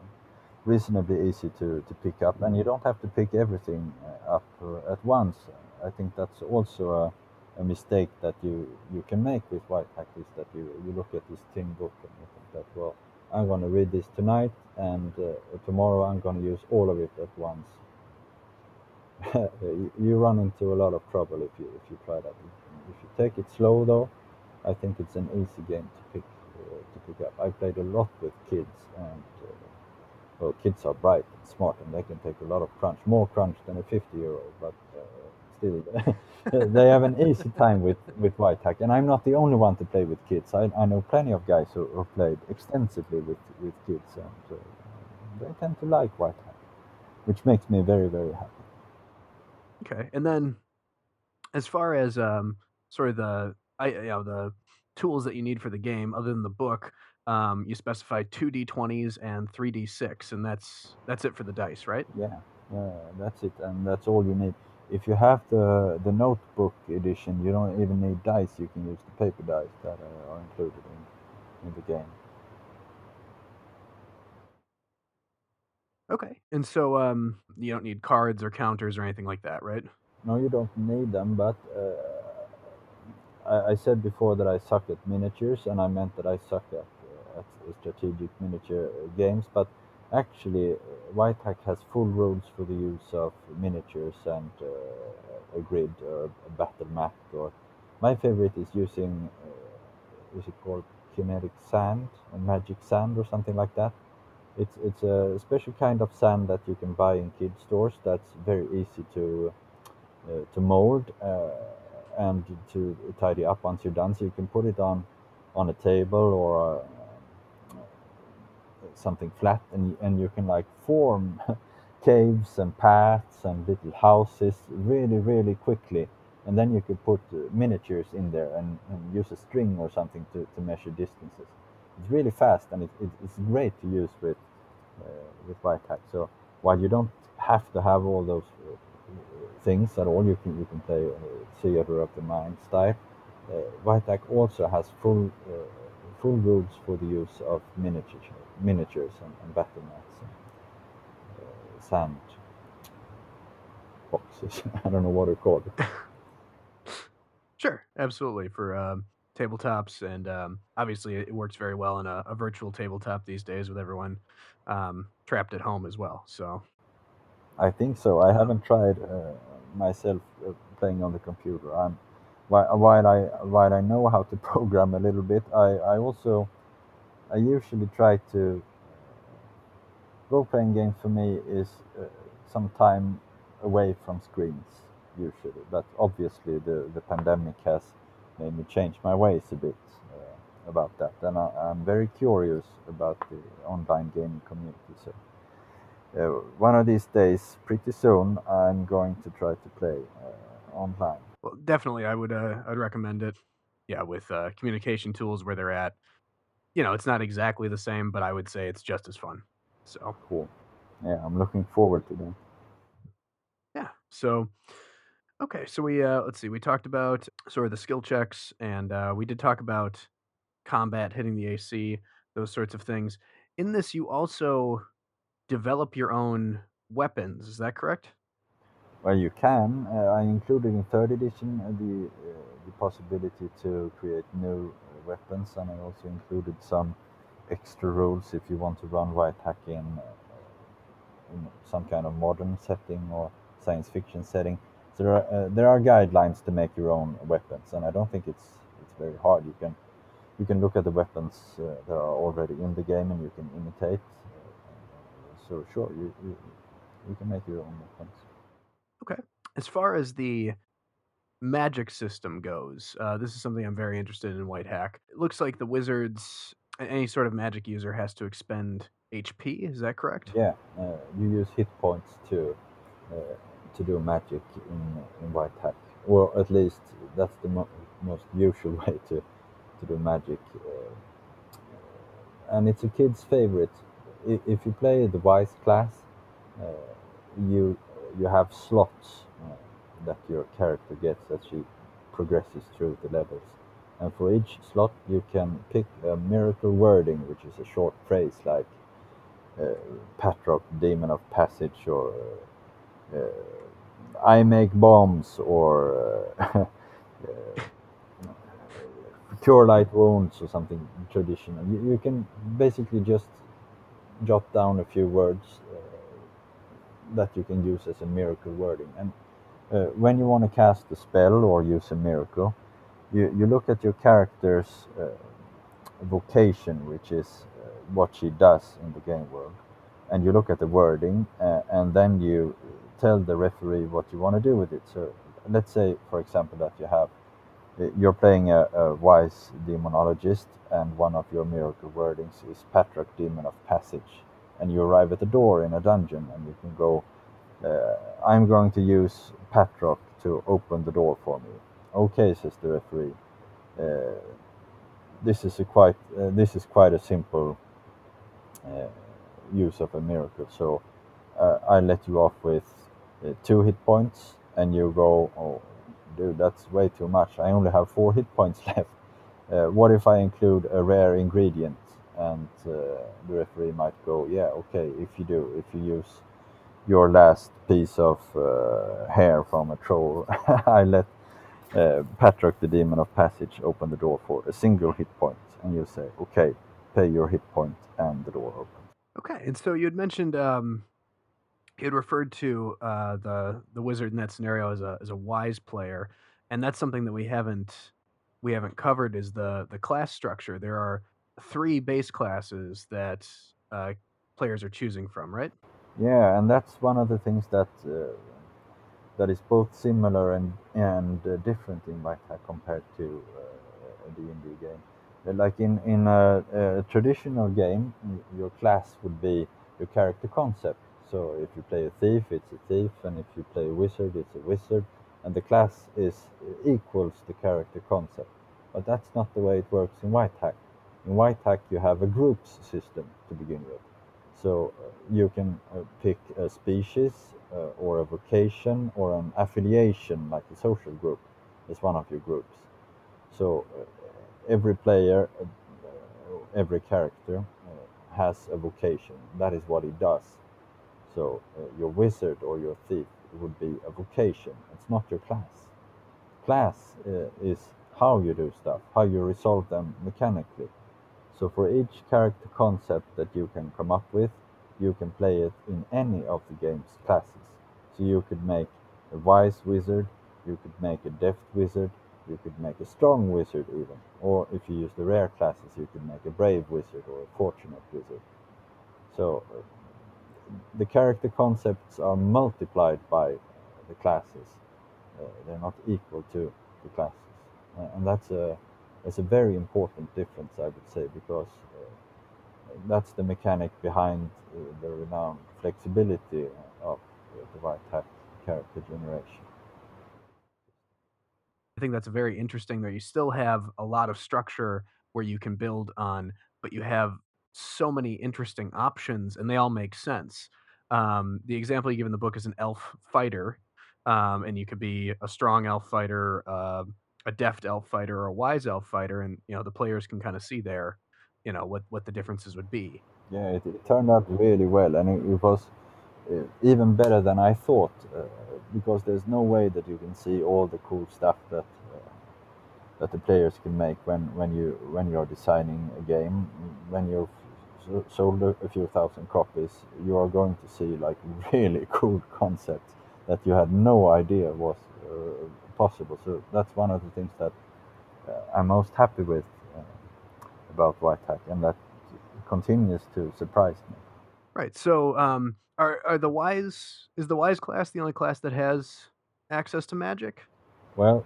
reasonably easy to, to pick up, and you don't have to pick everything uh, up uh, at once. I think that's also a, a mistake that you, you can make with white hack is that you, you look at this thin book and you think that, well, I'm going to read this tonight, and uh, tomorrow I'm going to use all of it at once. you run into a lot of trouble if you if you try that. If you take it slow, though, I think it's an easy game to pick uh, to pick up. I played a lot with kids, and uh, well, kids are bright and smart, and they can take a lot of crunch, more crunch than a 50 year old, but uh, still, they have an easy time with, with Whitehack. And I'm not the only one to play with kids. I, I know plenty of guys who, who played extensively with, with kids, and uh, they tend to like white hack, which makes me very, very happy. Okay, and then as far as um, sort of the I you know the tools that you need for the game, other than the book, um, you specify two d20s and three d6, and that's that's it for the dice, right? Yeah, yeah, that's it, and that's all you need. If you have the the notebook edition, you don't even need dice. You can use the paper dice that are included in, in the game. Okay, and so um, you don't need cards or counters or anything like that, right? No, you don't need them, but uh, I, I, said before that I suck at miniatures, and I meant that I suck at at strategic miniature games, but actually Whitehack has full rules for the use of miniatures and uh, a grid or a battle map. Or my favorite is using uh, is it called kinetic sand or magic sand or something like that. It's it's a special kind of sand that you can buy in kid stores. That's very easy to uh, to mold uh, and to tidy up once you're done. So you can put it on on a table or a, something flat and, and you can like form caves and paths and little houses really really quickly. And then you could put uh, miniatures in there and, and, use a string or something to, to measure distances. It's really fast and it, it, it's great to use with uh, with Whitehack so while you don't have to have all those uh, things at all you can you can play uh, theater of the mind style uh, also has full uh, full rules for the use of miniatures miniatures and, and battle mats and uh, sand boxes. I don't know what to call it. sure, absolutely. For um, tabletops, and um, obviously it works very well in a, a, virtual tabletop these days with everyone um, trapped at home as well. So, I think so. I haven't tried uh, myself uh, playing on the computer. I'm while I while I know how to program a little bit, I, I also I usually try to role playing games for me is uh, some time away from screens usually, but obviously the the pandemic has made me change my ways a bit uh, about that, and I, am very curious about the online gaming community. So. Uh, one of these days, pretty soon, I'm going to try to play uh, online. Well, definitely, I would. Uh, I'd recommend it. Yeah, with uh, communication tools where they're at you know, it's not exactly the same, but I would say it's just as fun. So cool. Yeah, I'm looking forward to that. Yeah. So okay, so we uh let's see, we talked about sort of the skill checks and uh we did talk about combat hitting the AC, those sorts of things. In this you also develop your own weapons, is that correct? Well, you can. Uh, I included in third edition uh, the uh, the possibility to create new weapons, and I also included some extra rules if you want to run white hack in, uh, in some kind of modern setting or science fiction setting. So there are, uh, there are guidelines to make your own weapons, and I don't think it's it's very hard. You can you can look at the weapons uh, that are already in the game, and you can imitate. So sure, you, you you can make your own weapons. Okay. As far as the magic system goes, uh, this is something I'm very interested in Whitehack. It looks like the wizards, any sort of magic user, has to expend HP. Is that correct? Yeah, uh, you use hit points to uh, to do magic in in White Hack, or at least that's the mo- most usual way to to do magic. Uh, and it's a kid's favorite. If you play the wise class, uh, you you have slots that your character gets as she progresses through the levels. And for each slot, you can pick a miracle wording, which is a short phrase like uh, Patrock, Demon of Passage, or uh, I make bombs, or cure light wounds, or something traditional. You, you, can basically just jot down a few words that you can use as a miracle wording. And uh, when you want to cast a spell or use a miracle, you, you look at your character's uh, vocation, which is uh, what she does in the game world, and you look at the wording, uh, and then you tell the referee what you want to do with it. So let's say, for example, that you have uh, you're playing a, a wise demonologist, and one of your miracle wordings is Patrock, Demon of Passage and you arrive at the door in a dungeon and you can go uh, I'm going to use Patrock to open the door for me. Okay, says the referee. Uh, this is a quite uh, this is quite a simple uh, use of a miracle. So uh, I let you off with uh, two hit points, and you go, oh, dude, that's way too much. I only have four hit points left. what if I include a rare ingredient? and uh, the referee might go, yeah, okay, if you do, if you use your last piece of uh, hair from a troll, I let uh, Patrock, the demon of passage, open the door for a single hit point. point, and you say, okay, pay your hit point, and the door opens. Okay, and so you had mentioned um, you had referred to uh, the the wizard in that scenario as a as a wise player, and that's something that we haven't we haven't covered is the the class structure. There are three base classes that uh, players are choosing from, right? Yeah, and that's one of the things that uh, that is both similar and and uh, different in White compared to uh, a D&D game. Uh, like in in a, a, traditional game, your class would be your character concept. So if you play a thief, it's a thief, and if you play a wizard, it's a wizard, and the class is equals the character concept. But that's not the way it works in Whitehack in Whitehack, you have a groups system to begin with. So uh, you can uh, pick a species uh, or a vocation or an affiliation, like a social group, as one of your groups. So uh, every player, every character has a vocation. That is what he does. So your wizard or your thief would be a vocation. It's not your class. Class is how you do stuff, how you resolve them mechanically. So for each character concept that you can come up with, you can play it in any of the game's classes. So you could make a wise wizard, you could make a deft wizard, you could make a strong wizard even. Or if you use the rare classes, you could make a brave wizard or a fortunate wizard. So uh, the character concepts are multiplied by the classes. Uh, they're not equal to the classes. Uh, and that's a it's a very important difference, I would say, because uh, that's the mechanic behind uh, the renowned flexibility of the white hat character generation. I think that's very interesting that you still have a lot of structure where you can build on, but you have so many interesting options and they all make sense. Um, the example you give in the book is an elf fighter, um, and you could be a strong elf fighter, uh, a deft elf fighter or a wise elf fighter, and you know the players can kind of see there, you know what what the differences would be. Yeah, it, it turned out really well, and it, it was uh, even better than I thought, uh, because there's no way that you can see all the cool stuff that uh, that the players can make when when you when you're designing a game. When you've sold a, few thousand copies, you are going to see like really cool concepts that you had no idea was uh, possible. So that's one of the things that uh, I'm most happy with uh, about Whitehack, and that continues to surprise me. Right. So, um, are are the wise is the wise class the only class that has access to magic? Well,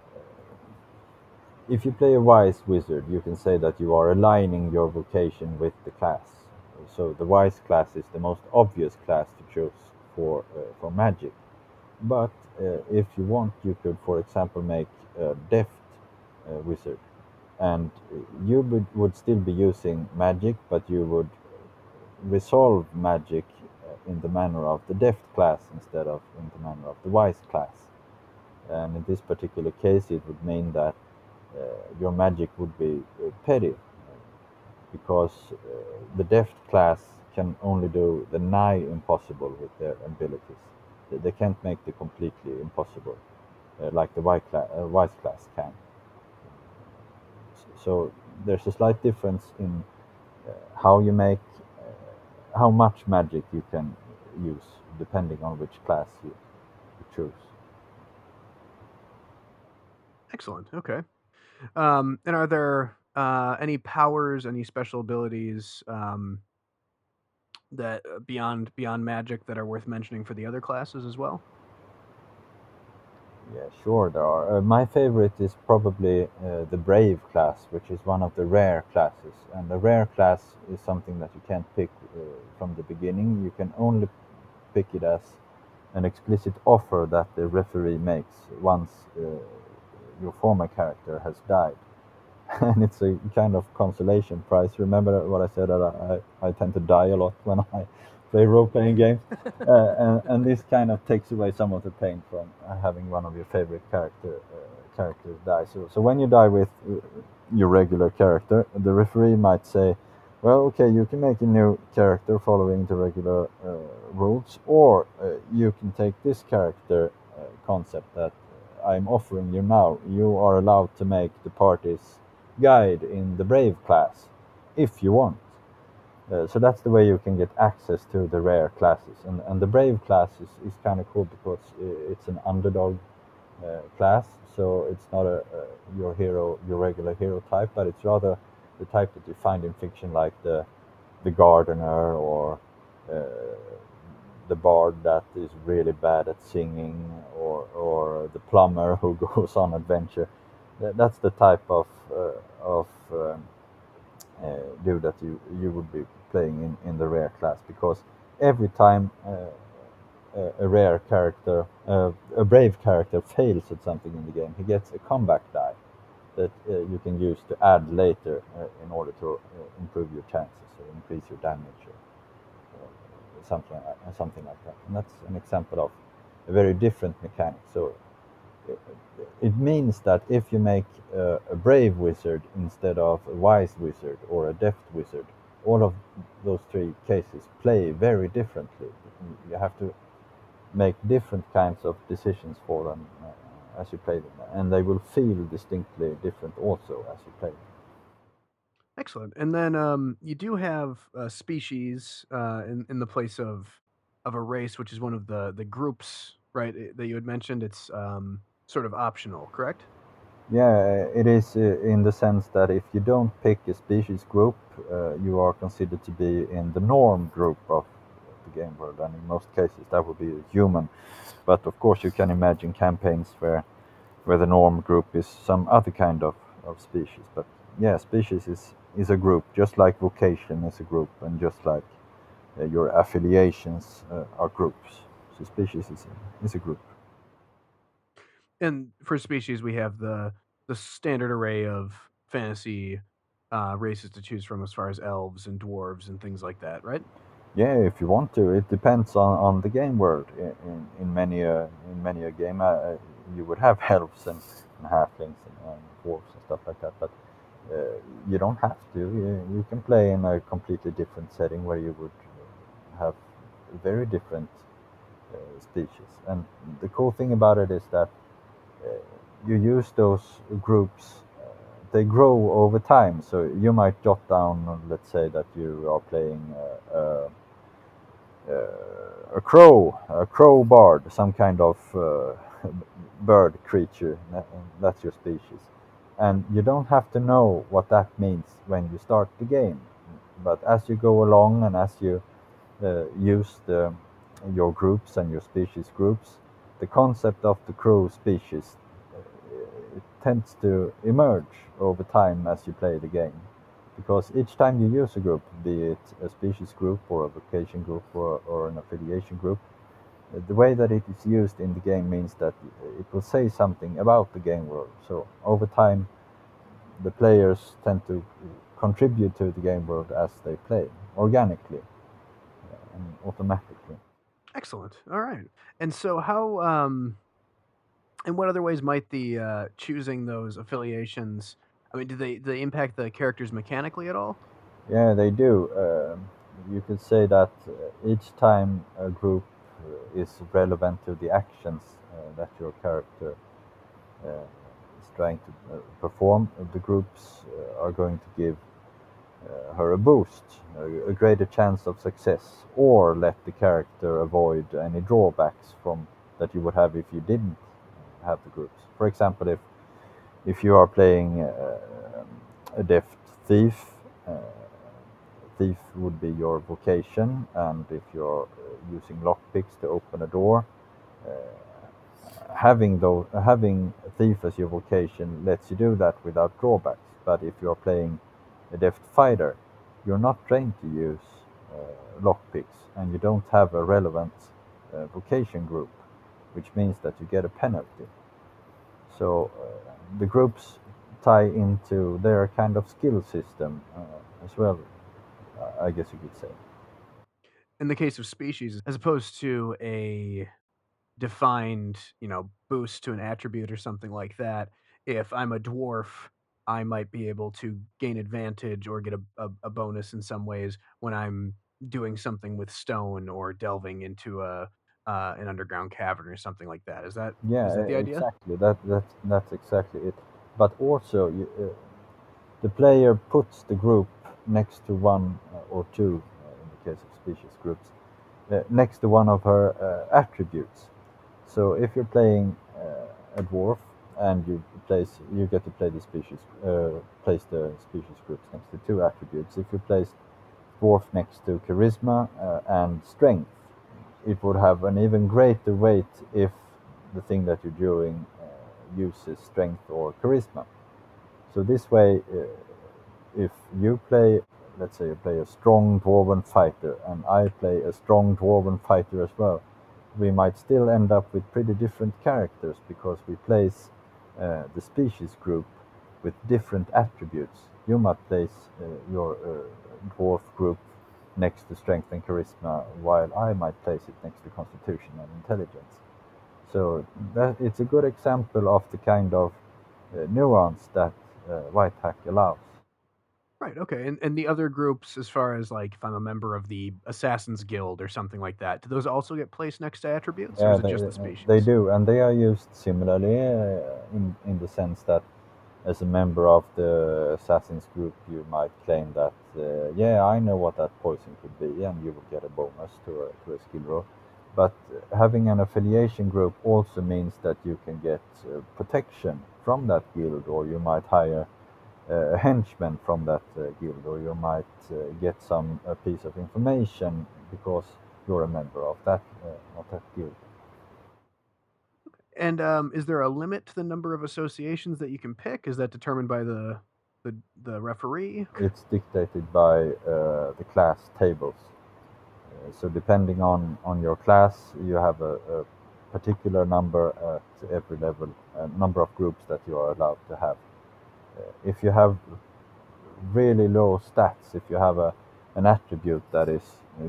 if you play a wise wizard, you can say that you are aligning your vocation with the class. So the wise class is the most obvious class to choose for uh, for magic. But uh, if you want, you could, for example, make a deft uh, wizard, and you would, would still be using magic, but you would resolve magic in the manner of the deft class instead of in the manner of the wise class. And in this particular case, it would mean that uh, your magic would be uh, petty, because uh, the deft class can only do the nigh impossible with their abilities. They, can't make the completely impossible, uh, like the white class, uh, wise class can. So there's a slight difference in uh, how you make, uh, how much magic you can use, depending on which class you, you choose. Excellent. Okay. Um, and are there uh, any powers, any special abilities um, that uh, beyond beyond magic that are worth mentioning for the other classes as well? Yeah, sure there are. Uh, my favorite is probably uh, the Brave class, which is one of the rare classes. And the rare class is something that you can't pick uh, from the beginning. You can only pick it as an explicit offer that the referee makes once uh, your former character has died. and it's a kind of consolation prize. Remember what I said that I, I tend to die a lot when I play role-playing games, uh, and, and this kind of takes away some of the pain from having one of your favorite character uh, characters die. So, so when you die with uh, your regular character, the referee might say, "Well, okay, you can make a new character following the regular uh, rules, or uh, you can take this character uh, concept that I'm offering you now. You are allowed to make the party's guide in the Brave class if you want." Uh, so that's the way you can get access to the rare classes. And, and the Brave class is, is kind of cool because it's an underdog uh, class. So it's not a, your hero, your regular hero type, but it's rather the type that you find in fiction, like the the gardener or uh, the bard that is really bad at singing, or or the plumber who goes on adventure. That's the type of uh, of um, uh, dude that you you would be playing in, in the rare class because every time uh, a rare character, uh, a brave character fails at something in the game, he gets a comeback die that uh, you can use to add later uh, in order to uh, improve your chances or increase your damage or, or something, like, something like that. And that's an example of a very different mechanic. So it means that if you make a, a brave wizard instead of a wise wizard or a deft wizard, all of those three cases play very differently. You have to make different kinds of decisions for them uh, as you play them, and they will feel distinctly different also as you play them. Excellent. And then um, you do have a species uh, in in the place of of a race, which is one of the the groups, right? That you had mentioned. It's um, sort of optional, correct? Yeah, it is uh, in the sense that if you don't pick a species group, uh, you are considered to be in the norm group of the game world, and in most cases that would be human. But of course, you can imagine campaigns where where the norm group is some other kind of, of species. But yeah, species is is a group, just like vocation is a group, and just like uh, your affiliations uh, are groups. So species is a, is a group and for species we have the the standard array of fantasy uh, races to choose from as far as elves and dwarves and things like that, right? Yeah, if you want to, it depends on, on the game world. In, in, in many a in many a game, uh, you would have elves and, and halflings and, and, dwarves and stuff like that, but uh, you don't have to. You, you, can play in a completely different setting where you would have very different uh, species. And the cool thing about it is that you use those groups uh, they grow over time. So you might jot down let's say that you are playing uh, uh, a crow a crow bard some kind of bird creature that's your species. And you don't have to know what that means when you start the game. But as you go along and as you uh, use the, your groups and your species groups the concept of the crow species uh, it tends to emerge over time as you play the game. Because each time you use a group be it a species group or a vocation group or, or an affiliation group uh, the way that it is used in the game means that it will say something about the game world. So over time the players tend to contribute to the game world as they play organically uh, and automatically Excellent. All right. And so, how, um, in what other ways might the uh, choosing those affiliations? I mean, do they do they impact the characters mechanically at all? Yeah, they do. Uh, you could say that uh, each time a group uh, is relevant to the actions uh, that your character uh, is trying to perform, the groups are going to give her a boost, a greater chance of success, or let the character avoid any drawbacks from that you would have if you didn't have the groups. For example, if if you are playing a deft thief, thief would be your vocation, and if you're uh, using lockpicks to open a door, uh, having though having thief as your vocation lets you do that without drawbacks. But if you're playing a deft fighter, you're not trained to use uh, lockpicks, and you don't have a relevant uh, vocation group, which means that you get a penalty. So uh, the groups tie into their kind of skill system uh, as well I guess you could say. In the case of species, as opposed to a defined, you know, boost to an attribute or something like that, if I'm a dwarf, I might be able to gain advantage or get a, a, a bonus in some ways when I'm doing something with stone or delving into a uh, an underground cavern or something like that. Is that yeah? Is that the idea? Exactly. That that's that's exactly it. But also, you, uh, the player puts the group next to one uh, or two, uh, in the case of species groups, uh, next to one of her attributes. So if you're playing a dwarf and you place you get to play the species uh, place the species groups next to two attributes. If you place dwarf next to charisma uh, and strength, it would have an even greater weight if the thing that you're doing uh, uses strength or charisma. So this way, if you play, let's say you play a strong dwarven fighter, and I play a strong dwarven fighter as well, we might still end up with pretty different characters because we place uh, the species group with different attributes. You might place uh, your uh, dwarf group next to strength and charisma, while I might place it next to constitution and intelligence. So that it's a good example of the kind of uh, nuance that uh, Whitehack allows. Right. Okay. And and the other groups, as far as like if I'm a member of the Assassins Guild or something like that, do those also get placed next to attributes, or is it just the species? they do, and they are used similarly uh, in in the sense that as a member of the Assassins group, you might claim that uh, yeah, I know what that poison could be, and you will get a bonus to a to a skill roll. But having an affiliation group also means that you can get uh, protection from that guild, or you might hire a henchman from that uh, guild, or you might uh, get some a piece of information because you're a member of that uh, of that guild. And um, is there a limit to the number of associations that you can pick? Is that determined by the the, the referee? It's dictated by uh, the class tables. Uh, so depending on, on your class, you have a, a particular number at every level, a number of groups that you are allowed to have if you have really low stats, if you have a an attribute that is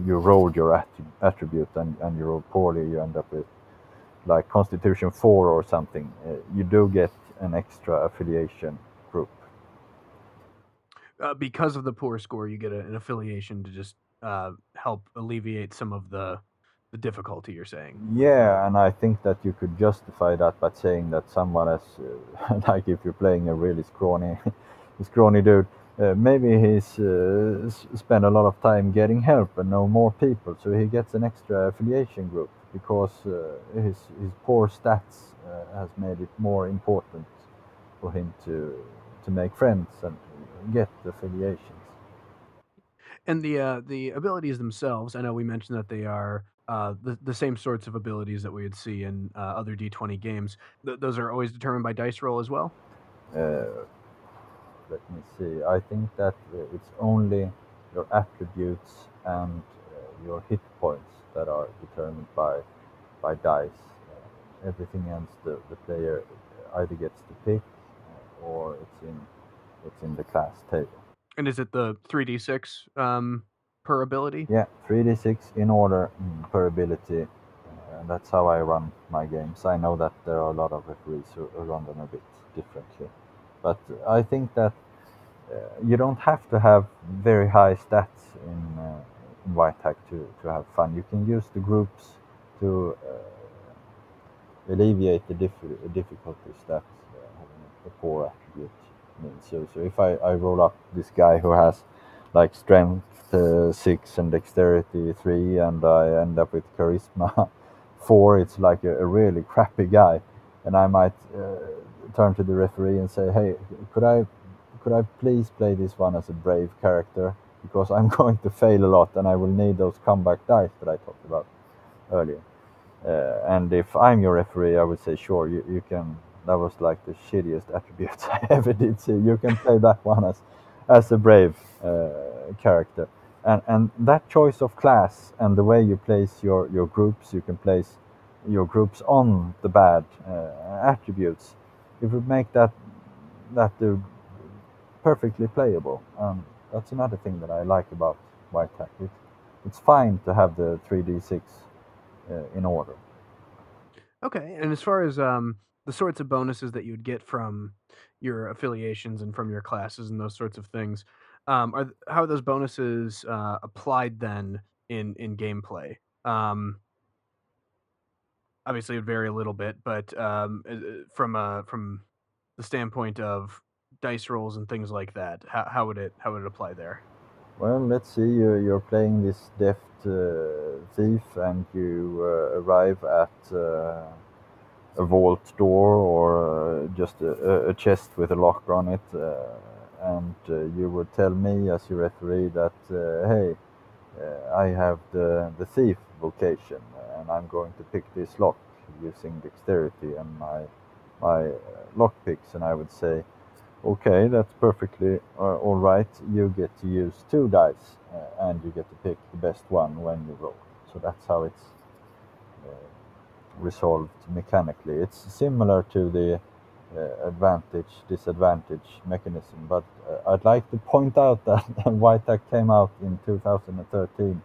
you rolled your attribute and, and you roll poorly, you end up with like Constitution 4 or something, uh, you do get an extra affiliation group. Uh, because of the poor score, you get a, an affiliation to just uh, help alleviate some of the the difficulty you're saying. Yeah, and I think that you could justify that by saying that someone has, uh, like if you're playing a really scrawny, scrawny dude, uh, maybe he's uh, spent a lot of time getting help and know more people, so he gets an extra affiliation group because uh, his his poor stats uh, has made it more important for him to to make friends and get affiliations. And the uh, the abilities themselves, I know we mentioned that they are uh, the the same sorts of abilities that we would see in uh, other D20 games. Th- those are always determined by dice roll as well. Uh, let me see. I think that uh, it's only your attributes and uh, your hit points that are determined by by dice. Uh, everything else, the, the player either gets to pick or it's in it's in the class table. And is it the three d six um, per ability? Yeah, 3d6 in order mm, per ability. Uh, that's how I run my games. I know that there are a lot of referees who, run them a bit differently. But I think that uh, you don't have to have very high stats in uh, Whitehack to, to have fun. You can use the groups to uh, alleviate the diff- difficulties that uh, having a poor attribute means. So, so if I, I roll up this guy who has like strength uh, six and dexterity three, and I end up with charisma four, it's like a, a really crappy guy, and I might uh, turn to the referee and say, "Hey, could I could I please play this one as a brave character because I'm going to fail a lot and I will need those comeback dice that I talked about earlier." Uh, and if I'm your referee, I would say, "Sure, you, you can." That was like the shittiest attributes I ever did see. You can play that one as as a brave uh, character. And, and that choice of class and the way you place your, your groups, you can place your groups on the bad uh, attributes. It would make that that the perfectly playable. Um, that's another thing that I like about Whitehack. It, it's fine to have the 3d6 uh, in order. Okay, and as far as um, the sorts of bonuses that you'd get from your affiliations and from your classes and those sorts of things, um, are how are those bonuses uh, applied then in in gameplay? Um, obviously, it would vary a little bit, but um, uh, from uh, from the standpoint of dice rolls and things like that, how, how would it how would it apply there? Well, let's see. You're, you're playing this deft uh, thief, and you uh, arrive at uh, a vault door or uh, just a, a, chest with a lock on it, uh, and uh, you would tell me as your referee that hey, I have the the thief vocation, and I'm going to pick this lock using dexterity and my my lock picks, and I would say Okay, that's perfectly uh, all right. You get to use two dice uh, and you get to pick the best one when you roll. So that's how it's resolved mechanically. It's similar to the uh, advantage disadvantage mechanism, but uh, I'd like to point out that Whitehack came out in 2013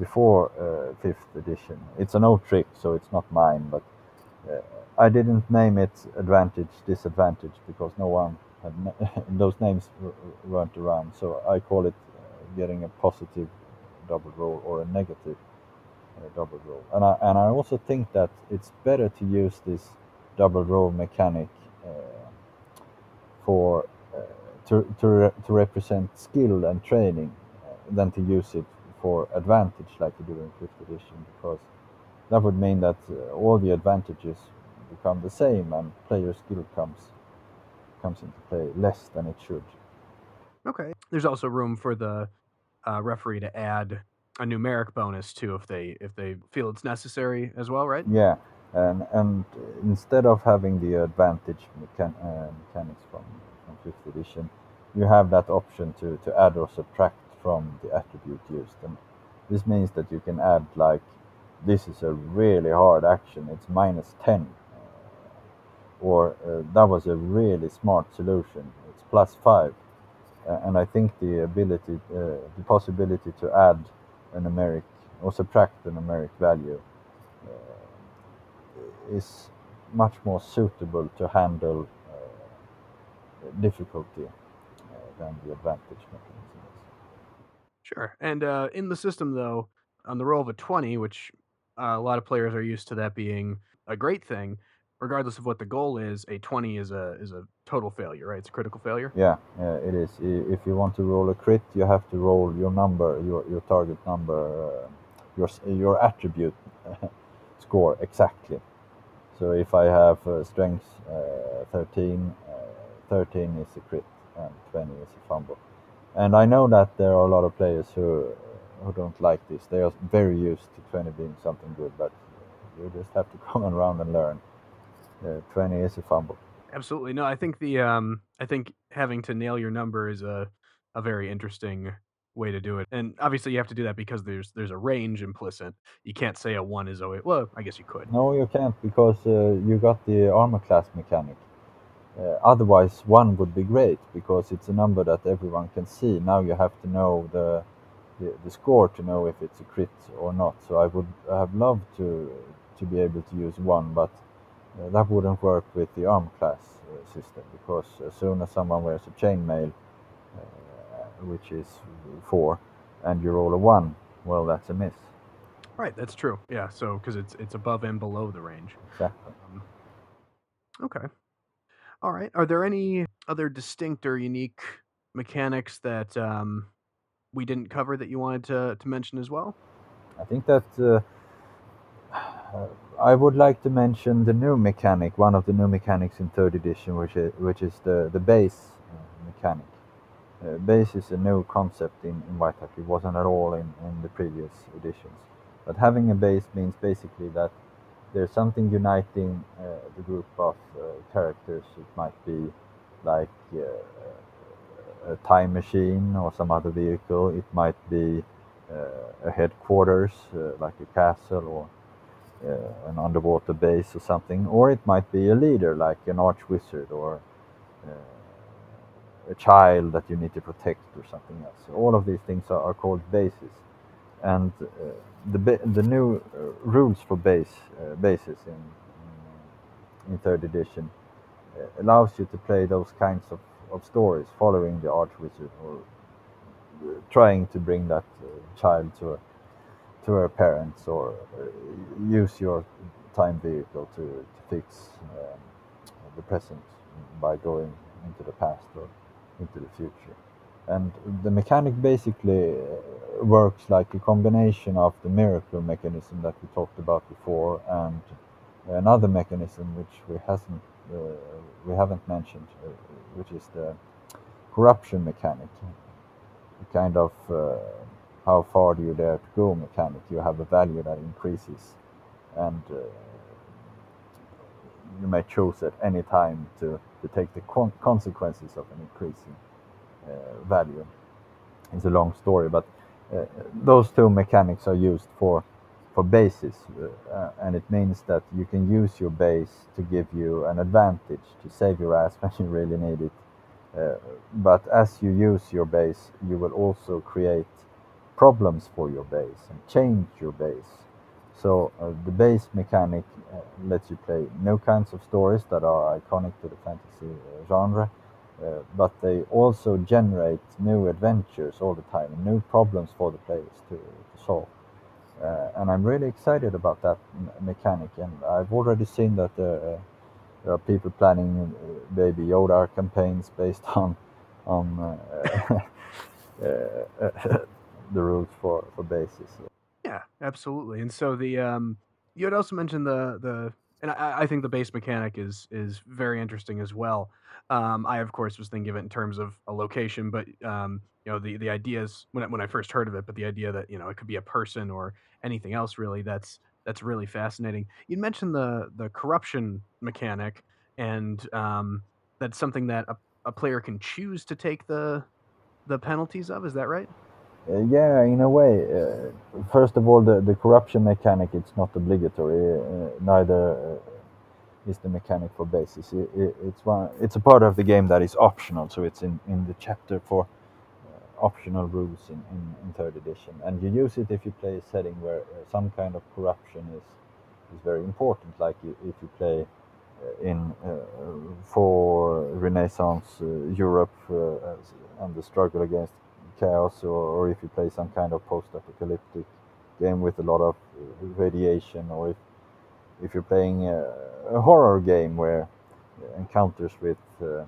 before uh, fifth edition. It's an old trick, so it's not mine, but I didn't name it advantage disadvantage because no one had those names weren't around. So I call it uh, getting a positive double roll or a negative uh, double roll. And I, and I also think that it's better to use this double roll mechanic uh, for uh, to, to, re to represent skill and training uh, than to use it for advantage like you do in 5th edition because that would mean that uh, all the advantages become the same and player skill comes comes into play less than it should. Okay. There's also room for the uh, referee to add a numeric bonus too if they if they feel it's necessary as well, right? Yeah, and and instead of having the advantage mechan- uh, mechanics from from fifth edition, you have that option to to add or subtract from the attribute used, and this means that you can add like this is a really hard action. It's minus ten or uh, that was a really smart solution. It's plus five, uh, and I think the ability, uh, the possibility to add a numeric or subtract a numeric value uh, is much more suitable to handle uh, difficulty uh, than the advantage mechanism is. Sure, and in the system though, on the roll of a twenty, which a lot of players are used to that being a great thing regardless of what the goal is, a 20 is a is a total failure, right? It's a critical failure. Yeah, it is. If you want to roll a crit, you have to roll your number, your your target number, uh, your your attribute score exactly. So if I have uh, strength uh, 13, uh, 13 is a crit and 20 is a fumble. And I know that there are a lot of players who who don't like this. They are very used to 20 being something good, but you just have to come around and learn uh, 20 is a fumble. Absolutely. No, I think the um I think having to nail your number is a a very interesting way to do it. And obviously you have to do that because there's there's a range implicit. You can't say a 1 is always well, I guess you could. No, you can't because uh, you got the armor class mechanic. Uh, otherwise, one would be great because it's a number that everyone can see. Now you have to know the, the, the score to know if it's a crit or not. So I would have loved to to be able to use one, but that wouldn't work with the arm class uh, system because as soon as someone wears a chainmail, uh, which is four, and you roll a one, well, that's a miss. Right, that's true. Yeah, so because it's it's above and below the range. Exactly. Um, okay. All right. Are there any other distinct or unique mechanics that um, we didn't cover that you wanted to, to mention as well? I think that uh, I would like to mention the new mechanic, one of the new mechanics in third edition, which is which is the the base uh, mechanic. Uh, base is a new concept in, in. It wasn't at all in, in the previous editions. But having a base means basically that there's something uniting uh, the group of uh, characters. It might be like uh, a time machine or some other vehicle. It might be uh, a headquarters, like a castle or an underwater base or something. Or it might be a leader, like an archwizard or a child that you need to protect or something else. All of these things are, are called bases, and uh, the the new uh, rules for base uh, bases in, in, third edition uh, allows you to play those kinds of, of stories, following the archwizard or uh, trying to bring that uh, child to a, to her parents or use your time vehicle to, to fix um, the present by going into the past or into the future. And the mechanic basically uh, works like a combination of the miracle mechanism that we talked about before and another mechanism which we hasn't uh, we haven't mentioned, uh, which is the corruption mechanic. A kind of uh, how far do you dare to go mechanic. You have a value that increases, and uh, you may choose at any time to to take the con consequences of an increasing uh, value. It's a long story, but uh, those two mechanics are used for for bases, uh, and it means that you can use your base to give you an advantage to save your ass when you really need it. Uh, but as you use your base, you will also create problems for your base and change your base so uh, the base mechanic uh, lets you play new kinds of stories that are iconic to the fantasy uh, genre, uh, but they also generate new adventures all the time, and new problems for the players to, to solve. Uh, and I'm really excited about that mechanic, and I've already seen that uh, there are people planning Baby Yoda campaigns based on on the rules for for bases. Yeah, absolutely. And so the um, you had also mentioned the the, and I, I think the base mechanic is is very interesting as well. Um, I of course was thinking of it in terms of a location, but um, you know the the ideas when I, when I first heard of it, but the idea that you know it could be a person or anything else really that's that's really fascinating. You mentioned the the corruption mechanic, and um, that's something that a, a player can choose to take the the penalties of. Is that right? Uh, yeah, in a way. Uh, first of all, the, the corruption mechanic it's not obligatory. Uh, neither is the mechanic for bases. It, it, it's one. It's a part of the game that is optional. So it's in, in the chapter for optional rules in, in, in, third edition, and you use it if you play a setting where some kind of corruption is is very important. Like if you play in uh, for Renaissance uh, Europe uh, and the struggle against chaos, or, or if you play some kind of post-apocalyptic game with a lot of uh, radiation, or if if you're playing a, a horror game where encounters with uh,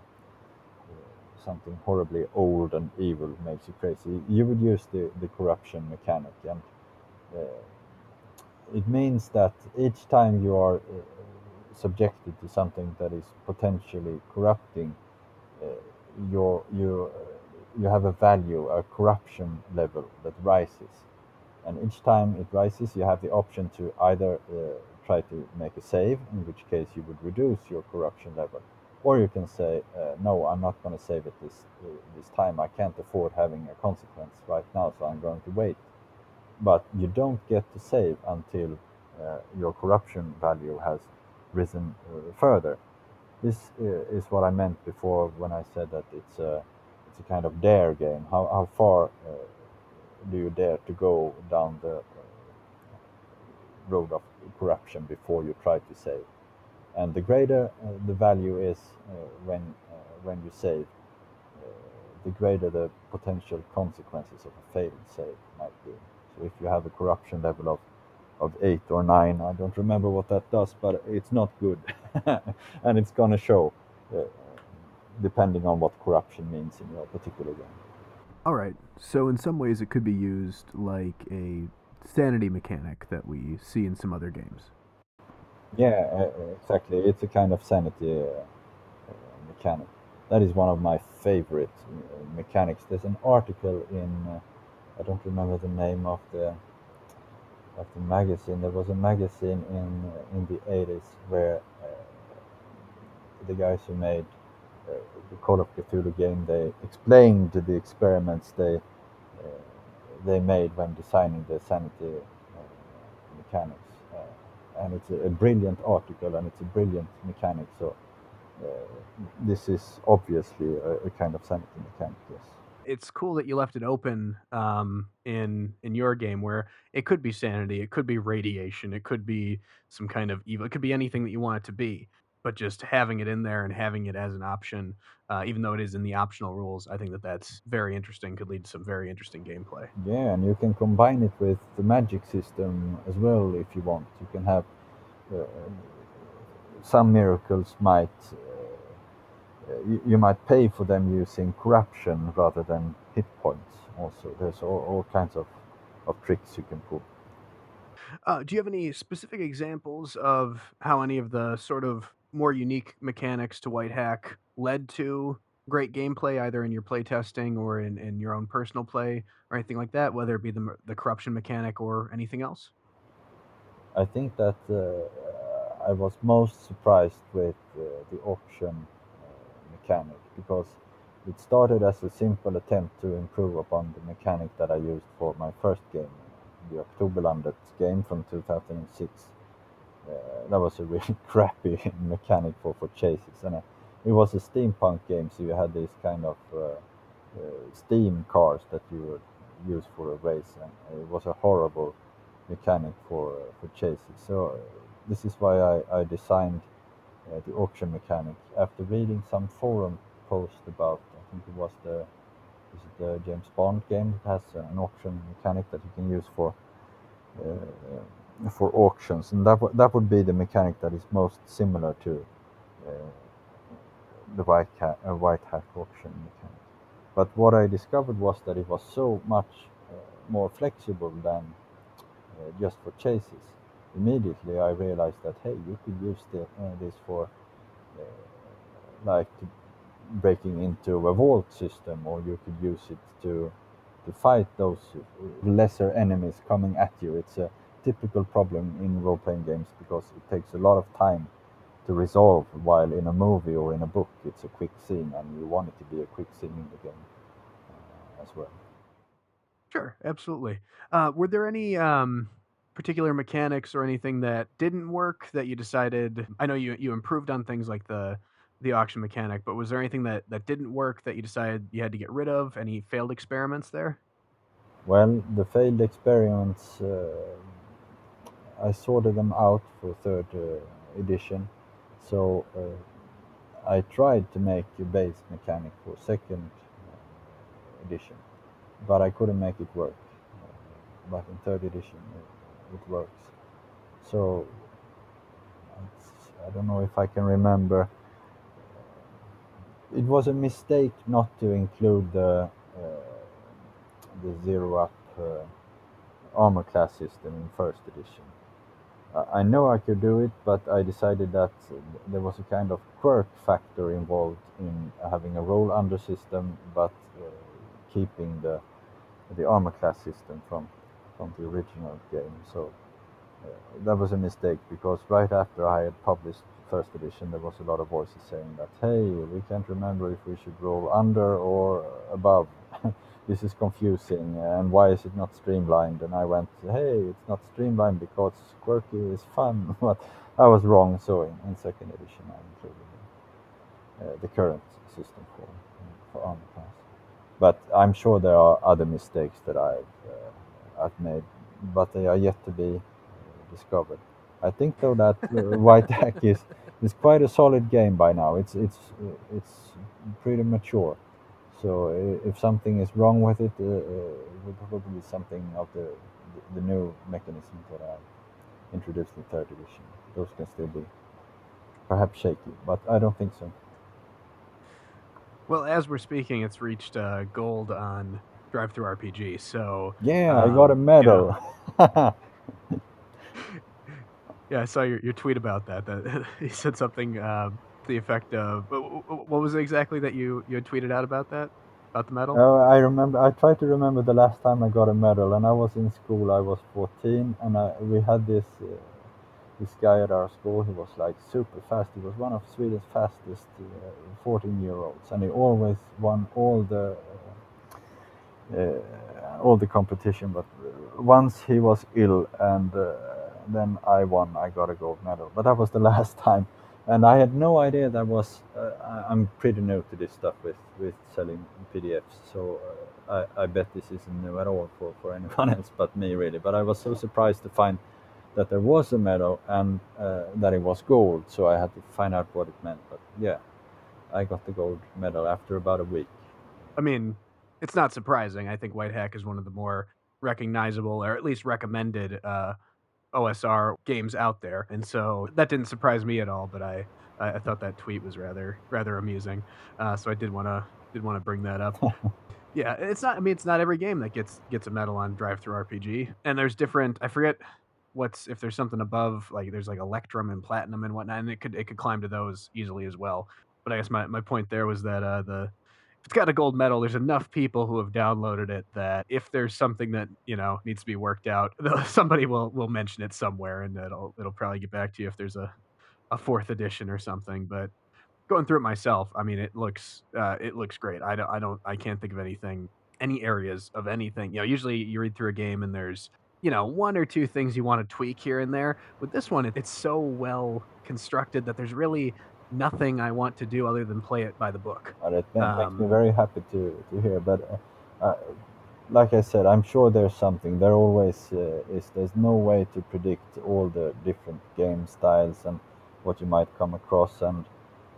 something horribly old and evil makes you crazy, you would use the, the corruption mechanic. And uh, it means that each time you are uh, subjected to something that is potentially corrupting, uh, your, you have a value, a corruption level that rises. And each time it rises, you have the option to either uh, try to make a save, in which case you would reduce your corruption level, or you can say, uh, no, I'm not going to save it this uh, this time. I can't afford having a consequence right now, so I'm going to wait. But you don't get to save until uh, your corruption value has risen uh, further. This uh, is what I meant before when I said that it's a it's a kind of dare game. How how far uh, do you dare to go down the uh, road of corruption before you try to save? And the greater uh, the value is when when you save, the greater the potential consequences of a failed save might be. So if you have a corruption level of of eight or nine, I don't remember what that does, but it's not good, and it's gonna show, uh, depending on what corruption means in your particular game. All right. So in some ways, it could be used like a sanity mechanic that we see in some other games. Yeah, uh, exactly. It's a kind of sanity uh, mechanic. That is one of my favorite uh, mechanics. There's an article in uh, I don't remember the name of the of the magazine. There was a magazine in in the 80s where the guys who made the Call of Cthulhu game they explained the experiments they they made when designing the sanity mechanics and it's a, a, brilliant article and it's a brilliant mechanic. So uh, this is obviously a, a, kind of sanity mechanic. Yes. It's cool that you left it open um, in in your game, where it could be sanity, it could be radiation, it could be some kind of evil, it could be anything that you want it to be but just having it in there and having it as an option, uh, even though it is in the optional rules, I think that that's very interesting. Could lead to some very interesting gameplay. Yeah, and you can combine it with the magic system as well if you want. You can have uh, some miracles might uh, you, you, might pay for them using corruption rather than hit points. Also, there's all, all kinds of of tricks you can pull. Uh, do you have any specific examples of how any of the sort of more unique mechanics to Whitehack led to great gameplay, either in your playtesting or in, in your own personal play or anything like that, whether it be the, the corruption mechanic or anything else? I think that uh, I was most surprised with uh, the auction uh, mechanic because it started as a simple attempt to improve upon the mechanic that I used for my first game, the Oktoberlandet game from 2006 uh, that was a really crappy mechanic for, for chases. And uh, it was a steampunk game, so you had these kind of uh, steam cars that you would use for a race, and it was a horrible mechanic for for chases. So this is why I, I designed the auction mechanic after reading some forum post about I think it was the is it the James Bond game that has an auction mechanic that you can use for for auctions, and that that would be the mechanic that is most similar to uh, the white hat, uh, Whitehack auction mechanic. But what I discovered was that it was so much uh, more flexible than uh, just for chases. Immediately, I realized that hey, you could use the, uh, this for uh, like breaking into a vault system, or you could use it to to fight those lesser enemies coming at you. It's a typical problem in role-playing games because it takes a lot of time to resolve while in a movie or in a book. It's a quick scene and you want it to be a quick scene in the game uh, as well. Sure absolutely. Uh, were there any um, particular mechanics or anything that didn't work that you decided i know you, you improved on things like the the auction mechanic but was there anything that that didn't work that you decided you had to get rid of? Any failed experiments there? Well the failed experiments uh, I sorted them out for third uh, edition. So uh, I tried to make a base mechanic for second uh, edition, but I couldn't make it work. But in third edition, it, it works. So I don't know if I can remember. It was a mistake not to include the uh, the zero up uh, armor class system in first edition. I know I could do it, but I decided that there was a kind of quirk factor involved in having a roll under system, but uh, keeping the the armor class system from from the original game. So uh, that was a mistake because right after I had published first edition, there was a lot of voices saying that, "Hey, we can't remember if we should roll under or above." this is confusing and why is it not streamlined? And i went hey it's not streamlined because quirky is fun. But i was wrong so in, in second edition i included uh, the current system for for armor class but i'm sure there are other mistakes that i've uh, i've made but they are yet to be uh, discovered. I think though that uh, Whitehack is is quite a solid game by now. It's it's it's pretty mature so if something is wrong with it, uh, uh, it would probably be something of the the, new mechanisms that are introduced in third edition. Those can still be perhaps shaky, but I don't think so. Well, as we're speaking, it's reached uh, gold on Drive Through RPG. So yeah, um, I got a medal. Yeah. yeah, I saw your, your tweet about that. That he said something uh, the effect of what was it exactly that you you had tweeted out about that about the medal? Oh, I remember. I tried to remember the last time I got a medal, and I was in school. I was 14, and I, we had this. Uh, this guy at our school, he was like super fast. He was one of Sweden's fastest 14 uh, year olds, and he always won all the uh, uh, all the competition. But once he was ill, and then I won. I got a gold medal, but that was the last time and I had no idea that was. Uh, I'm pretty new to this stuff with with selling PDFs, so uh, I, I bet this isn't new at all for for anyone else but me, really. But I was so surprised to find that there was a medal and uh, that it was gold. So I had to find out what it meant. But yeah, I got the gold medal after about a week. I mean, it's not surprising. I think Whitehack is one of the more recognizable, or at least recommended, uh, OSR games out there, and so that didn't surprise me at all. But I, I thought that tweet was rather rather amusing. Uh, so I did want to did want to bring that up. yeah, it's not. I mean, it's not every game that gets gets a medal on DriveThruRPG, and there's different. I forget what's if there's something above like there's like electrum and platinum and whatnot and it could it could climb to those easily as well but i guess my, my point there was that uh the if it's got a gold medal. There's enough people who have downloaded it that if there's something that you know needs to be worked out somebody will will mention it somewhere and it'll it'll probably get back to you if there's a a fourth edition or something. But going through it myself i mean it looks uh it looks great. I don't i don't i can't think of anything any areas of anything. You know usually you read through a game and there's you know, one or two things you want to tweak here and there. With this one, it's so well constructed that there's really nothing I want to do other than play it by the book. Well, it um, makes me um, very happy to, to hear. But uh, uh, like I said, I'm sure there's something. There always uh, is. There's no way to predict all the different game styles and what you might come across. And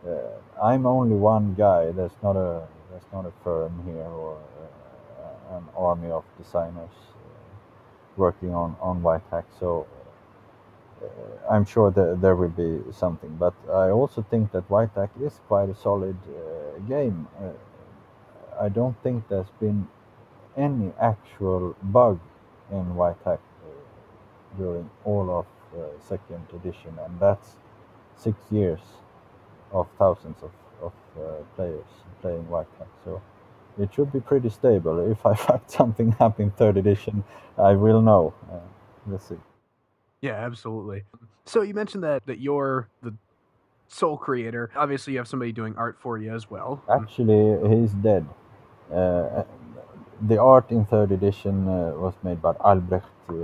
uh, I'm only one guy. There's not a there's not a firm here or uh, an army of designers working on on Whitehack. So I'm sure that there will be something. But I also think that Whitehack is quite a solid uh, game. Uh, I don't think there's been any actual bug in Whitehack during all of second edition, and that's six years of thousands of, of uh, players playing White Hack. So it should be pretty stable. If I find something up in third edition, I will know. Uh, let's see. Yeah, absolutely. So you mentioned that that you're the sole creator. Obviously, you have somebody doing art for you as well. Actually, he's dead. Uh, the art in third edition uh, was made by Albrecht uh,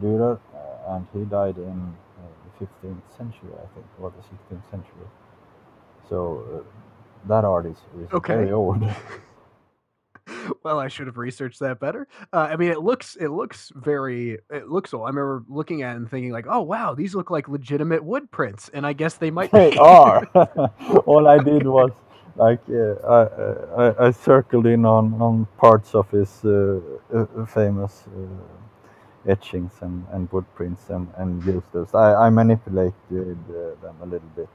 Dürer, uh, and he died in uh, the 15th century, I think, or the 16th century. So that art is, is okay. very old. well, I should have researched that better. Uh, I mean, it looks it looks very it looks old. I remember looking at it and thinking like, oh wow, these look like legitimate wood prints, and I guess they might. They are. All I did was like uh, I, I, I circled in on on parts of his uh, uh famous uh, etchings and, and wood prints and, and used those. I, I manipulated uh, them a little bit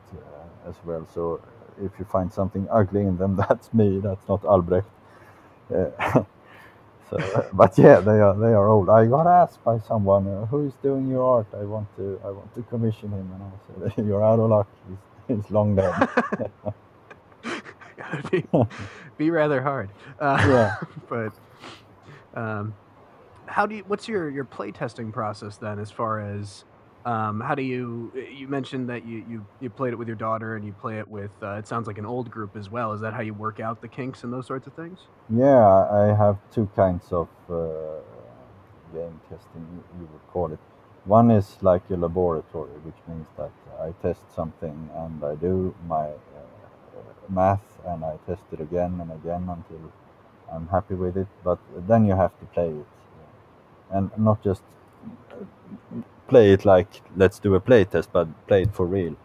as well. So if you find something ugly in them, that's me. That's not Albrecht. so, but yeah, they are they are old. I got asked by someone uh, who is doing your art. I want to I want to commission him, and I said you're out of luck. He's, he's long dead. be, be rather hard. Uh, yeah, but um, how do you? What's your your play testing process then, as far as um, how do you? You mentioned that you, you you played it with your daughter, and you play it with. Uh, it sounds like an old group as well. Is that how you work out the kinks and those sorts of things? Yeah, I have two kinds of uh, game testing. You would call it. One is like a laboratory, which means that I test something and I do my uh, math and I test it again and again until I'm happy with it. But then you have to play it, and not just play it like let's do a play test, but play it for real.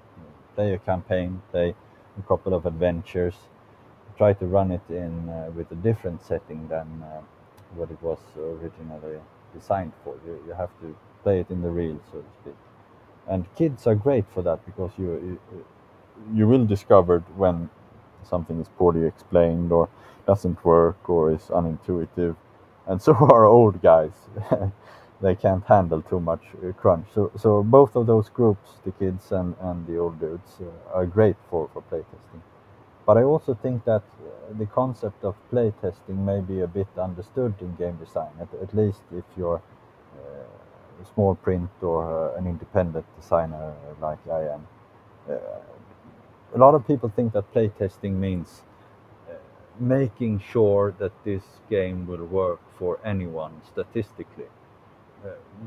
Play a campaign, play a couple of adventures, try to run it in uh, with a different setting than uh, what it was originally designed for. You, you have to play it in the real, so to speak. And kids are great for that because you, you, you will discover when something is poorly explained or doesn't work or is unintuitive. And so are old guys. they can't handle too much uh, crunch. So, so both of those groups, the kids and, and the old dudes, uh, are great for, for playtesting. But I also think that uh, the concept of playtesting may be a bit understood in game design, at, at least if you're uh, a small print or uh, an independent designer like I am. Uh, a lot of people think that playtesting means making sure that this game will work for anyone statistically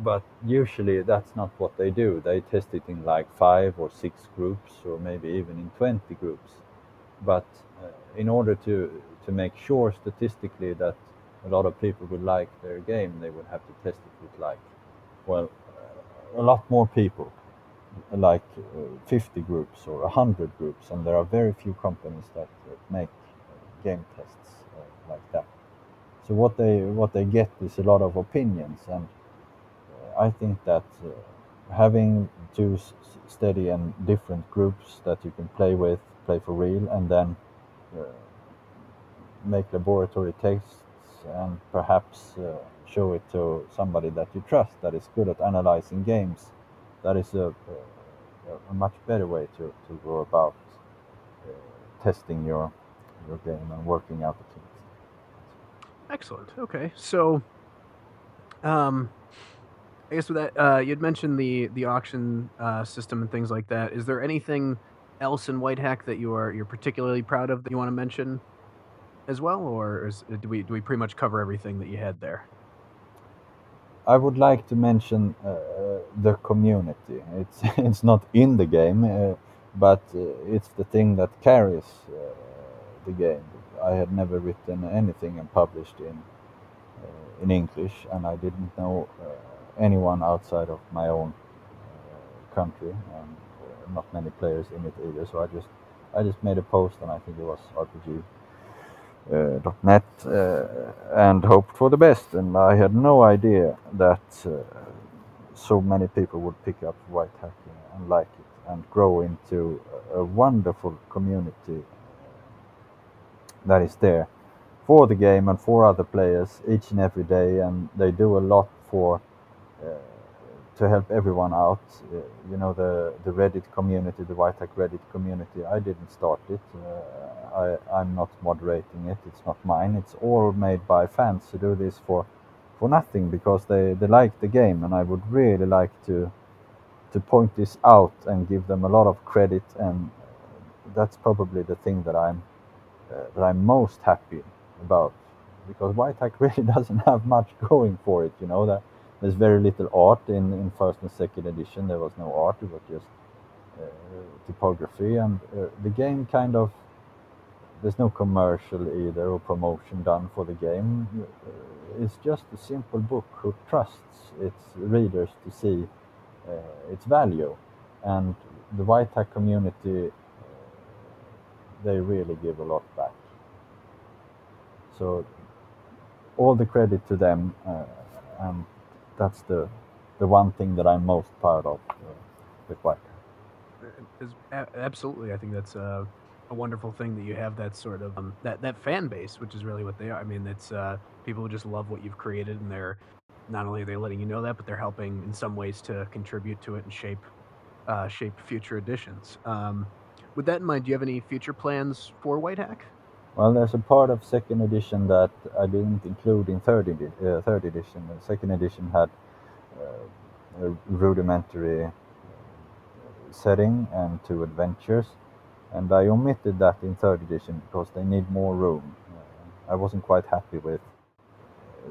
but usually that's not what they do. They test it in like five or six groups, or maybe even in 20 groups. But uh, in order to to make sure statistically that a lot of people would like their game, they would have to test it with like, well, uh, a lot more people, like uh, 50 groups or 100 groups, and there are very few companies that make game tests like that. So what they what they get is a lot of opinions and I think that uh, having two steady and different groups that you can play with, play for real, and then uh, make laboratory tests and perhaps uh, show it to somebody that you trust that is good at analyzing games. That is a, a, a much better way to, to go about uh, testing your your game and working out the kinks. Excellent. Okay, so um, I guess with that, uh, you'd mentioned the the auction uh, system and things like that. Is there anything else in Whitehack that you are you're particularly proud of that you want to mention as well, or is, do we do we pretty much cover everything that you had there? I would like to mention uh, the community. It's it's not in the game, uh, but uh, it's the thing that carries uh, the game. I had never written anything and published in in English, and I didn't know anyone outside of my own uh, country, and uh, not many players in it either. So I just I just made a post, and I think it was RPG. Uh, .net uh, and hoped for the best and I had no idea that uh, so many people would pick up white hacking and like it and grow into a wonderful community that is there for the game and for other players each and every day and they do a lot for uh, to help everyone out. Uh, you know, the, the Reddit community, the White Reddit community, I didn't start it. Uh, I, I'm not moderating it. It's not mine. It's all made by fans who do this for, for nothing because they, they like the game. And I would really like to, to point this out and give them a lot of credit. And that's probably the thing that I'm, uh, that I'm most happy about because Whitehack really doesn't have much going for it. You know that there's very little art in, in first and second edition. There was no art, it was just uh, typography. And uh, the game kind of, there's no commercial either or promotion done for the game. Uh, it's just a simple book who trusts its readers to see uh, its value. And the Whitehack community, uh, they really give a lot back. So all the credit to them. Uh, that's the the one thing that I'm most proud of uh, with White. Absolutely, I think that's a, a, wonderful thing that you have that sort of um, that that fan base, which is really what they are. I mean, it's uh, people who just love what you've created, and they're not only are they letting you know that, but they're helping in some ways to contribute to it and shape uh, shape future editions. Um, with that in mind, do you have any future plans for Whitehack? Well, there's a part of second edition that I didn't include in third, edi- uh, third edition. The second edition had uh, a rudimentary uh, setting and two adventures, and I omitted that in third edition because they need more room. Uh, I wasn't quite happy with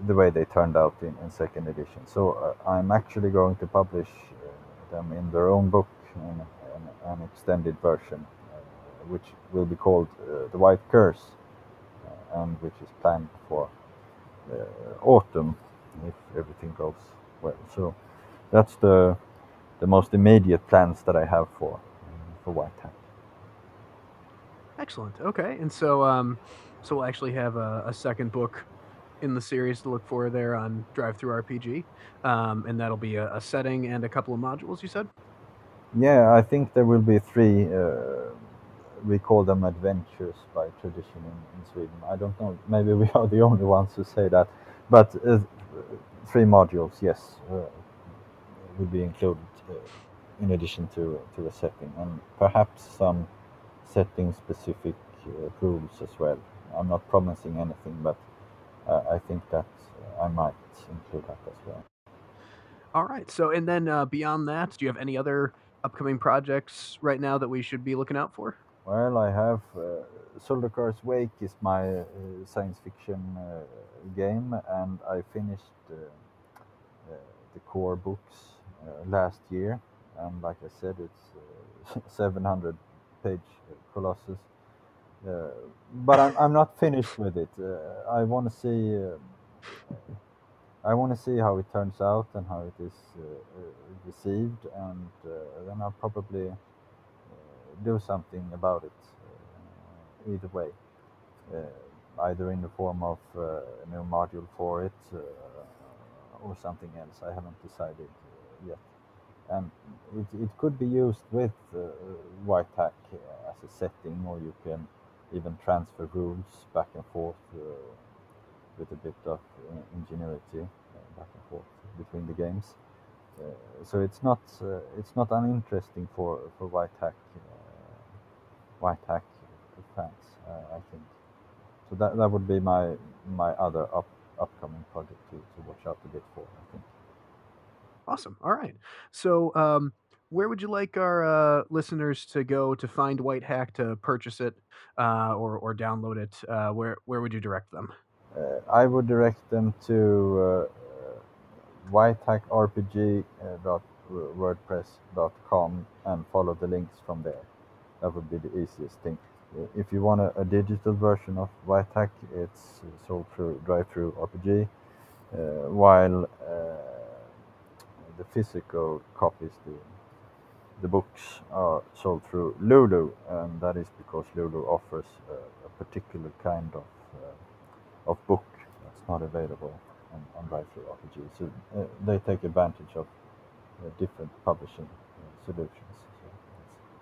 the way they turned out in, in second edition. So uh, I'm actually going to publish uh, them in their own book, in, in an extended version which will be called uh, the White Curse, uh, and which is planned for uh, autumn if everything goes well. So that's the the most immediate plans that I have for for Whitehack. Excellent. Okay, and so um, so we'll actually have a, a second book in the series to look for there on DriveThruRPG, um, and that'll be a, a, setting and a couple of modules. You said. Yeah, I think there will be three. Uh, we call them adventures by tradition in, in, Sweden. I don't know. Maybe we are the only ones who say that, but uh, three modules, yes, uh, will be included uh, in addition to to the setting, and perhaps some setting specific uh, rules as well. I'm not promising anything, but uh, I think that I might include that as well. All right. So, and then uh, beyond that, do you have any other upcoming projects right now that we should be looking out for? Well, I have uh, Wake is my uh, science fiction uh, game, and I finished uh, uh, the core books last year. And like I said, it's 700 page Colossus uh, but I'm, I'm not finished with it. Uh, I want to see. Uh, I want to see how it turns out and how it is received, and then I'll probably do something about it. either way, either in the form of a new module for it or something else. I haven't decided yet and it, it could be used with uh, Whitehack as a setting or you can even transfer rules back and forth uh, with a bit of uh, ingenuity uh, back and forth between the games. so it's not it's not uninteresting for for Whitehack Whitehack fans, I think. So that that would be my my other up, upcoming project to, to watch out a bit for. I think. Awesome. All right. So um, where would you like our uh, listeners to go to find Whitehack to purchase it uh, or or download it? Uh, where where would you direct them? Uh, I would direct them to uh, whitehackrpg.wordpress.com and follow the links from there. That would be the easiest thing. If you want a, a digital version of Whitehack, it's sold through DriveThruRPG, uh, while the physical copies, the the books are sold through Lulu, and that is because Lulu offers a, a particular kind of uh, of book that's not available on, on DriveThruRPG. So uh, they take advantage of uh, different publishing uh, solutions.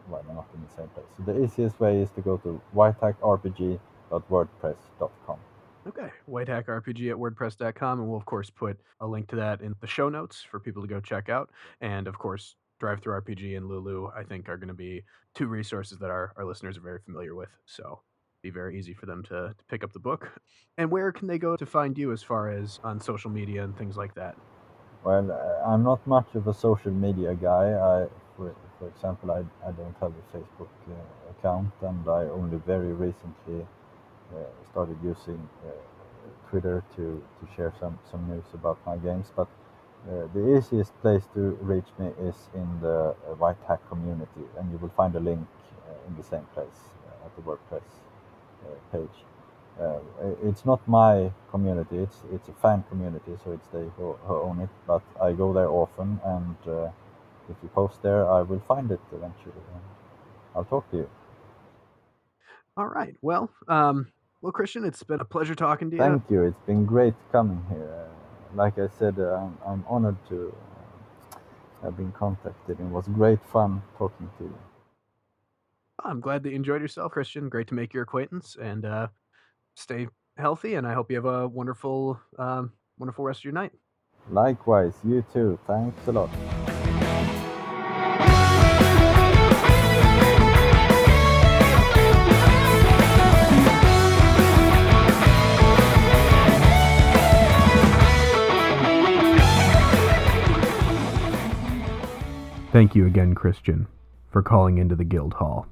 Why they're not in the same place. So the easiest way is to go to whitehackrpg.wordpress.com. Okay, whitehackrpg at wordpress.com, and we'll of course put a link to that in the show notes for people to go check out. And of course, DriveThruRPG and Lulu, I think, are going to be two resources that our, our listeners are very familiar with. So be very easy for them to, to pick up the book. And where can they go to find you as far as on social media and things like that? Well, uh, I'm not much of a social media guy. I, for, example, I, I don't have a Facebook uh, account, and I only very recently uh, started using uh, Twitter to, to share some, some news about my games. But uh, the easiest place to reach me is in the uh, White Hack community, and you will find a link uh, in the same place at the WordPress page. it's not my community; it's it's a fan community, so it's they who, who own it. But I go there often, and if you post there, I will find it eventually. And I'll talk to you. All right. Well, um, well, Christian, it's been a pleasure talking to you. Thank you. It's been great coming here like I said, uh, I'm, I'm honored to uh, have been contacted. And it was great fun talking to you. I'm glad that you enjoyed yourself, Christian. Great to make your acquaintance and uh, stay healthy. And I hope you have a wonderful, um, wonderful rest of your night. Likewise, you too. Thanks a lot. Thank you again, Christian, for calling into the Guild Hall,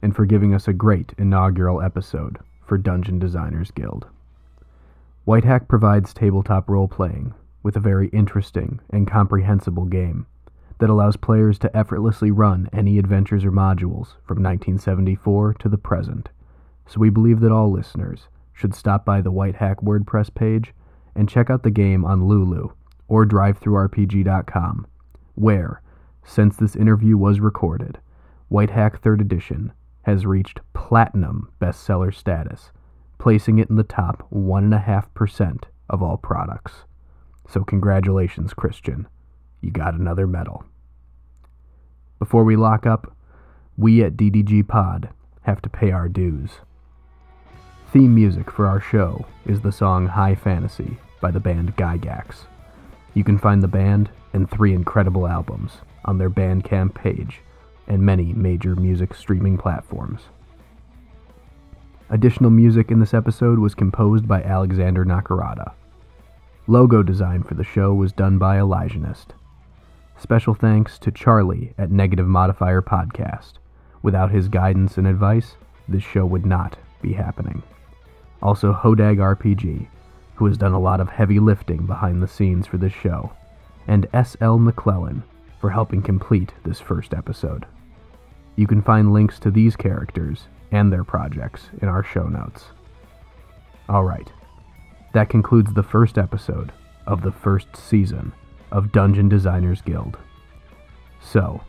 and for giving us a great inaugural episode for Dungeon Designers Guild. Whitehack provides tabletop role playing with a very interesting and comprehensible game that allows players to effortlessly run any adventures or modules from 1974 to the present. So we believe that all listeners should stop by the Whitehack WordPress page and check out the game on Lulu or drivethrurpg.com, where since this interview was recorded, Whitehack 3rd Edition has reached platinum bestseller status, placing it in the top 1.5% of all products. So, congratulations, Christian. You got another medal. Before we lock up, we at DDG Pod have to pay our dues. Theme music for our show is the song High Fantasy by the band Gygax. You can find the band and three incredible albums on their Bandcamp page and many major music streaming platforms. Additional music in this episode was composed by Alexander Nakarada. Logo design for the show was done by Elijahist. Special thanks to Charley at Negative Modifier Podcast. Without his guidance and advice, this show would not be happening. Also, HodagRPG, who has done a lot of heavy lifting behind the scenes for this show, and S.L. MacClellan for helping complete this first episode. You can find links to these characters and their projects in our show notes. Alright, that concludes the first episode of the first season of Dungeon Designers Guild. So,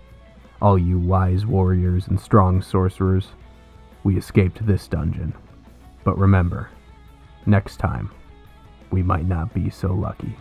all you wise warriors and strong sorcerers, we escaped this dungeon. But remember, next time, we might not be so lucky.